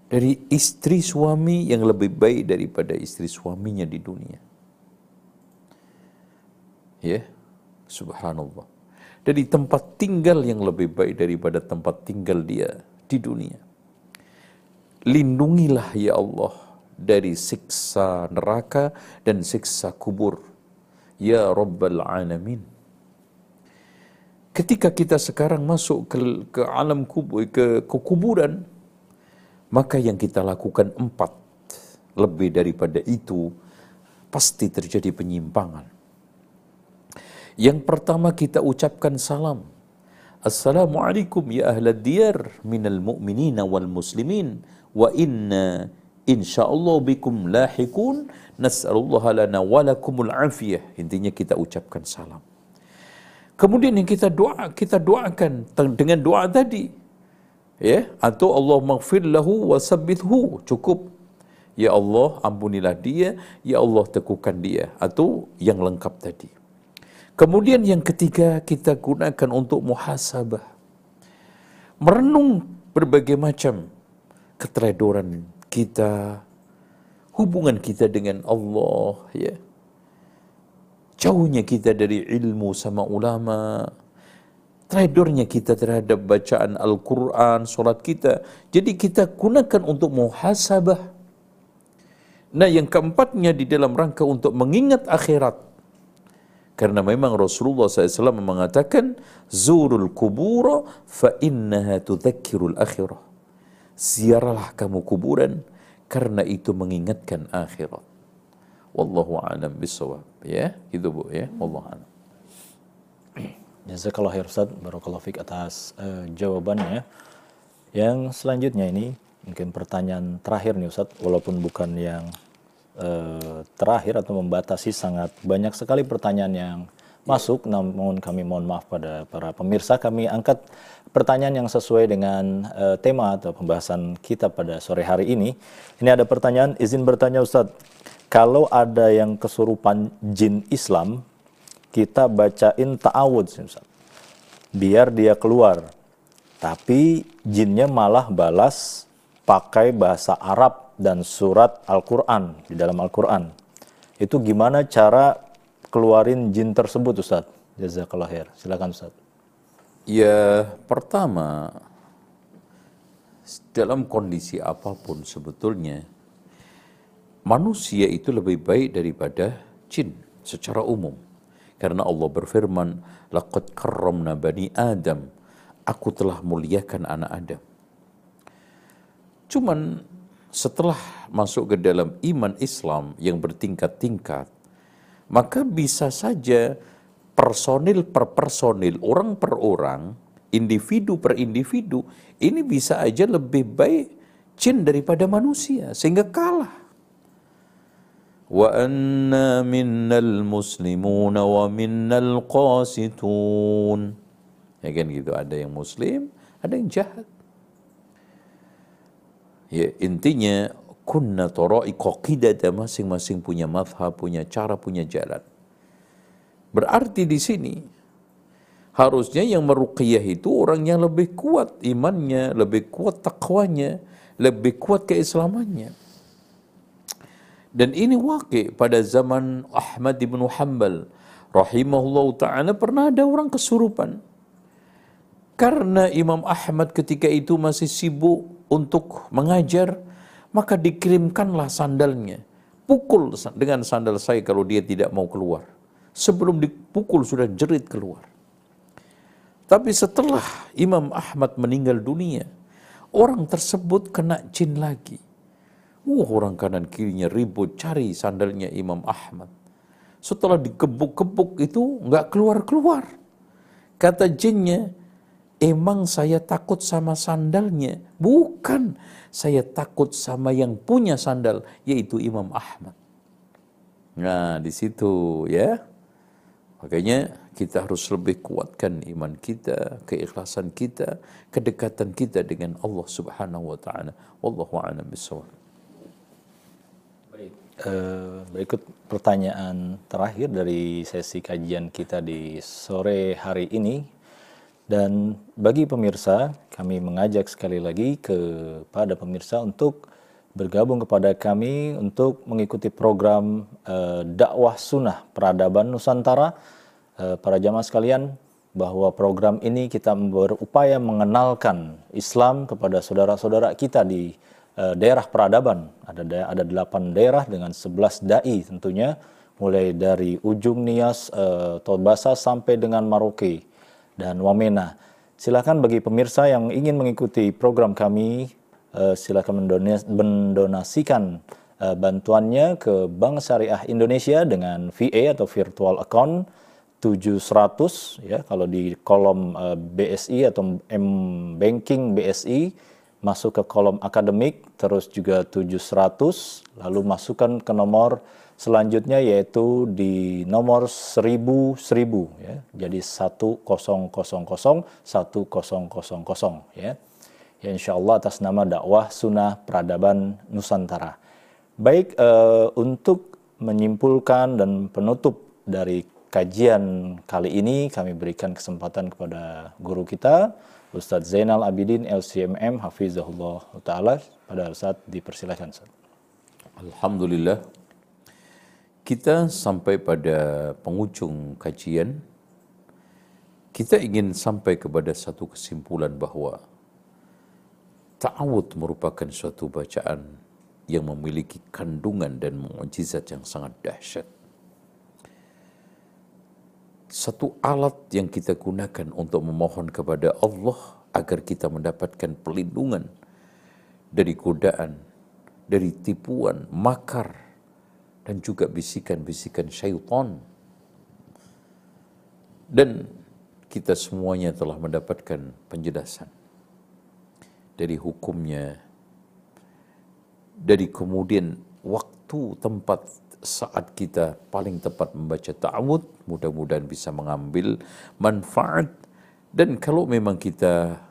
Dari istri suami yang lebih baik daripada istri suaminya di dunia. Ya, subhanallah dari tempat tinggal yang lebih baik daripada tempat tinggal dia di dunia. Lindungilah ya Allah dari siksa neraka dan siksa kubur. Ya Rabbal Alamin. Ketika kita sekarang masuk ke, ke alam kubur, ke, ke kuburan, maka yang kita lakukan empat lebih daripada itu pasti terjadi penyimpangan yang pertama kita ucapkan salam. Assalamualaikum ya ahlad diyar minal mu'minina wal muslimin wa inna insyaallah bikum lahikun nas'alullah lana walakumul afiyah. Intinya kita ucapkan salam. Kemudian yang kita doa, kita doakan dengan doa tadi. Ya, atau Allah maghfir lahu wa. Cukup. Ya Allah, ampunilah dia. Ya Allah, teguhkan dia. Atau yang lengkap tadi. Kemudian yang ketiga kita gunakan untuk muhasabah. Merenung berbagai macam keteledoran kita, hubungan kita dengan Allah, ya. Jauhnya kita dari ilmu sama ulama, tradernya kita terhadap bacaan Al-Quran, solat kita. Jadi kita gunakan untuk muhasabah. Nah yang keempatnya di dalam rangka untuk mengingat akhirat. Karena memang Rasulullah SAW mengatakan, Zurul kubura fa innaha tudhakirul akhirah. Ziaralah kamu kuburan, karena itu mengingatkan akhirat. Wallahu a'lam bisawab. Ya, itu Bu ya. Wallahu a'lam. Jazakallah khair Ustaz, barakallahu fik atas uh, jawabannya. Yang selanjutnya ini mungkin pertanyaan terakhir nih Ustaz, walaupun bukan yang Eh, terakhir atau membatasi sangat banyak sekali pertanyaan yang masuk, namun kami mohon maaf pada para pemirsa. Kami angkat pertanyaan yang sesuai dengan uh, tema atau pembahasan kita pada sore hari ini. Ini ada pertanyaan, izin bertanya Ustadz, kalau ada yang kesurupan jin Islam, kita bacain ta'awud. Biar dia keluar. Tapi jinnya malah balas pakai bahasa Arab dan surat Al-Quran, di dalam Al-Quran. Itu gimana cara keluarin jin tersebut Ustaz? Jazakallah khair. Silakan Ustaz. Ya, pertama dalam kondisi apa pun sebetulnya manusia itu lebih baik daripada jin secara umum. Karena Allah berfirman, "Laqad karramna bani Adam." Aku telah muliakan anak Adam. Cuman setelah masuk ke dalam iman Islam yang bertingkat-tingkat, maka bisa saja personil per personil, orang per orang, individu per individu, ini bisa aja lebih baik jin daripada manusia, sehingga kalah. Minnal muslimun wa minnal qasitun. Ya kan gitu, ada yang muslim, ada yang jahat. Ya, intinya kunna tara'iqa qidada masing-masing punya madhab, punya cara, punya jalan. Berarti di sini harusnya yang meruqyah itu orang yang lebih kuat imannya, lebih kuat takwanya, lebih kuat keislamannya. Dan ini wakil pada zaman Ahmad bin Hanbal rahimahullah ta'ala pernah ada orang kesurupan. Karena Imam Ahmad ketika itu masih sibuk untuk mengajar, maka dikirimkanlah sandalnya. Pukul dengan sandal saya kalau dia tidak mau keluar. Sebelum dipukul sudah jerit keluar. Tapi setelah Imam Ahmad meninggal dunia, orang tersebut kena jin lagi. Uh, orang kanan kirinya ribut cari sandalnya Imam Ahmad. Setelah dikebuk-kebuk itu nggak keluar-keluar. Kata jinnya, emang saya takut sama sandalnya. Bukan, saya takut sama yang punya sandal, yaitu Imam Ahmad. Nah, di situ ya. Makanya kita harus lebih kuatkan iman kita, keikhlasan kita, kedekatan kita dengan Allah Subhanahu wa taala. Wallahu a'lam bishawab. Uh, berikut pertanyaan terakhir dari sesi kajian kita di sore hari ini dan bagi pemirsa, kami mengajak sekali lagi kepada pemirsa untuk bergabung kepada kami untuk mengikuti program uh, dakwah sunnah peradaban Nusantara. Uh, para jamaah sekalian, bahwa program ini kita berupaya mengenalkan Islam kepada saudara-saudara kita di daerah peradaban. Ada ada delapan daerah dengan 11 dai tentunya, mulai dari ujung Nias, uh, Tobasa sampai dengan Maroke dan Wamena. Silakan bagi pemirsa yang ingin mengikuti program kami, uh, silakan mendonasikan uh, bantuannya ke Bank Syariah Indonesia dengan VA atau virtual account 700 ya kalau di kolom eh, BSI atau M banking BSI masuk ke kolom akademik terus juga 700 lalu masukkan ke nomor Selanjutnya yaitu di nomor 1000 1000 ya. Jadi 1000 1000 ya. Ya insya Allah atas nama dakwah sunnah peradaban Nusantara. Baik uh, untuk menyimpulkan dan penutup dari kajian kali ini kami berikan kesempatan kepada guru kita Ustadz Zainal Abidin LCMM Hafizahullah Ta'ala pada saat dipersilakan Ustaz. Alhamdulillah kita sampai pada penghujung kajian, kita ingin sampai kepada satu kesimpulan bahwa ta'awud merupakan suatu bacaan yang memiliki kandungan dan mukjizat yang sangat dahsyat. Satu alat yang kita gunakan untuk memohon kepada Allah agar kita mendapatkan pelindungan dari godaan, dari tipuan, makar, dan juga bisikan-bisikan syaitan. Dan kita semuanya telah mendapatkan penjelasan dari hukumnya, dari kemudian waktu, tempat saat kita paling tepat membaca ta'awud, mudah-mudahan bisa mengambil manfaat. Dan kalau memang kita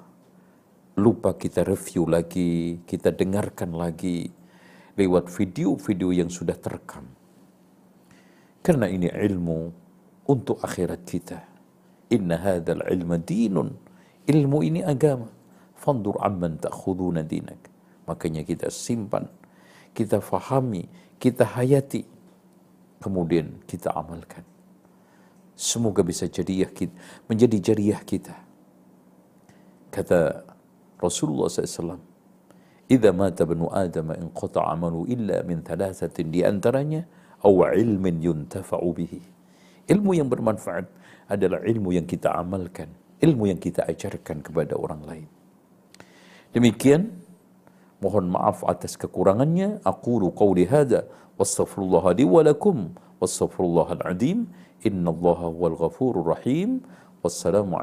lupa kita review lagi, kita dengarkan lagi lewat video-video yang sudah terekam. Karena ini ilmu untuk akhirat kita. Inna hadzal ilma dinun. Ilmu ini agama. Fandur amman ta'khuduna dinak. Makanya kita simpan, kita fahami, kita hayati kemudian kita amalkan. Semoga bisa jadiah kita, menjadi jariah kita. Kata Rasulullah SAW, "Idza mata banu Adam in qata amalu illa min thalathatin di antaranya aw ilmin yuntafa'u bihi." Ilmu yang bermanfaat adalah ilmu yang kita amalkan, ilmu yang kita ajarkan kepada orang lain. Demikian mohon maaf atas kekurangannya. Aku qawli hadza واستغفر الله لي ولكم واستغفر الله العظيم إن الله هو الغفور الرحيم والسلام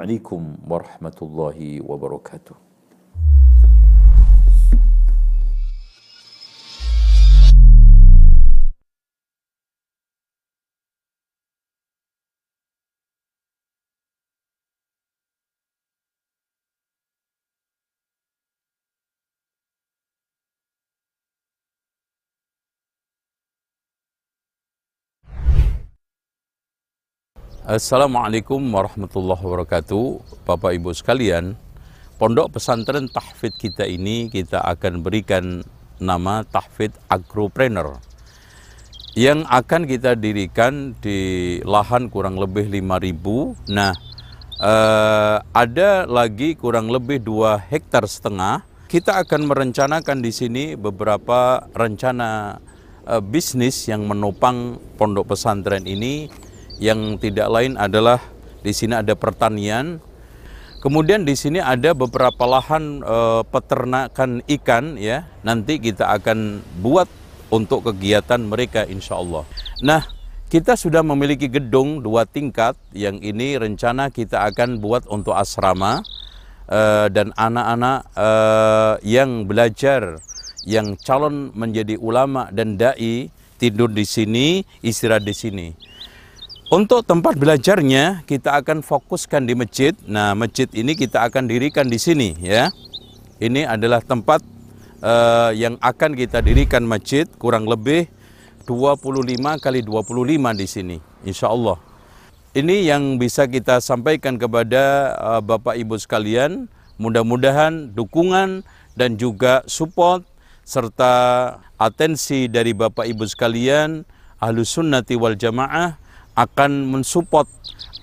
Assalamualaikum warahmatullahi wabarakatuh. Bapak Ibu sekalian Pondok pesantren tahfid kita ini kita akan berikan nama tahfid agropreneur yang akan kita dirikan di lahan kurang lebih 5000 nah eh, ada lagi kurang lebih 2 hektar setengah. Kita akan merencanakan di sini beberapa rencana eh, bisnis yang menopang pondok pesantren ini yang tidak lain adalah di sini ada pertanian. Kemudian di sini ada beberapa lahan e, peternakan ikan ya. Nanti kita akan buat untuk kegiatan mereka insya Allah. Nah, kita sudah memiliki gedung dua tingkat yang ini rencana kita akan buat untuk asrama e, dan anak-anak e, yang belajar yang calon menjadi ulama dan dai tidur di sini, istirahat di sini. Untuk tempat belajarnya kita akan fokuskan di masjid. Nah, masjid ini kita akan dirikan di sini ya. Ini adalah tempat uh, yang akan kita dirikan masjid kurang lebih 25 kali 25 di sini. Insya Allah. Ini yang bisa kita sampaikan kepada uh, Bapak Ibu sekalian. Mudah-mudahan dukungan dan juga support serta atensi dari Bapak Ibu sekalian Ahlus Sunnati wal Jamaah akan mensupport,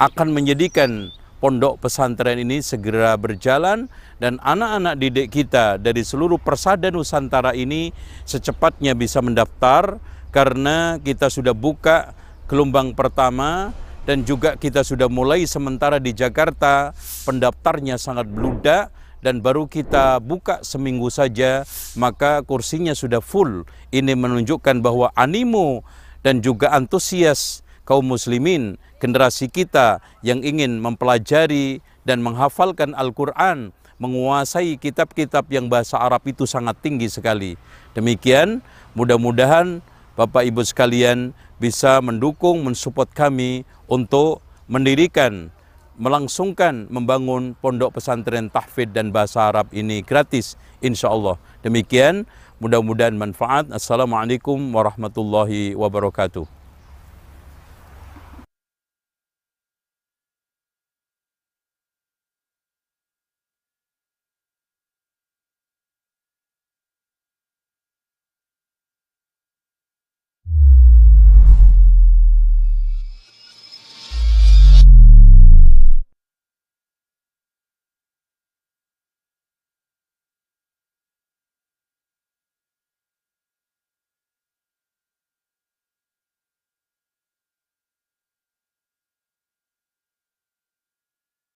akan menjadikan pondok pesantren ini segera berjalan dan anak-anak didik kita dari seluruh persada Nusantara ini secepatnya bisa mendaftar karena kita sudah buka gelombang pertama dan juga kita sudah mulai sementara di Jakarta. Pendaftarnya sangat beludak dan baru kita buka seminggu saja maka kursinya sudah full. Ini menunjukkan bahwa animo dan juga antusias kaum muslimin, generasi kita yang ingin mempelajari dan menghafalkan Al-Quran, menguasai kitab-kitab yang bahasa Arab itu sangat tinggi sekali. Demikian, mudah-mudahan Bapak Ibu sekalian bisa mendukung, mensupport kami untuk mendirikan, melangsungkan, membangun pondok pesantren tahfidz dan bahasa Arab ini gratis, insya Allah. Demikian, mudah-mudahan manfaat. Assalamualaikum warahmatullahi wabarakatuh.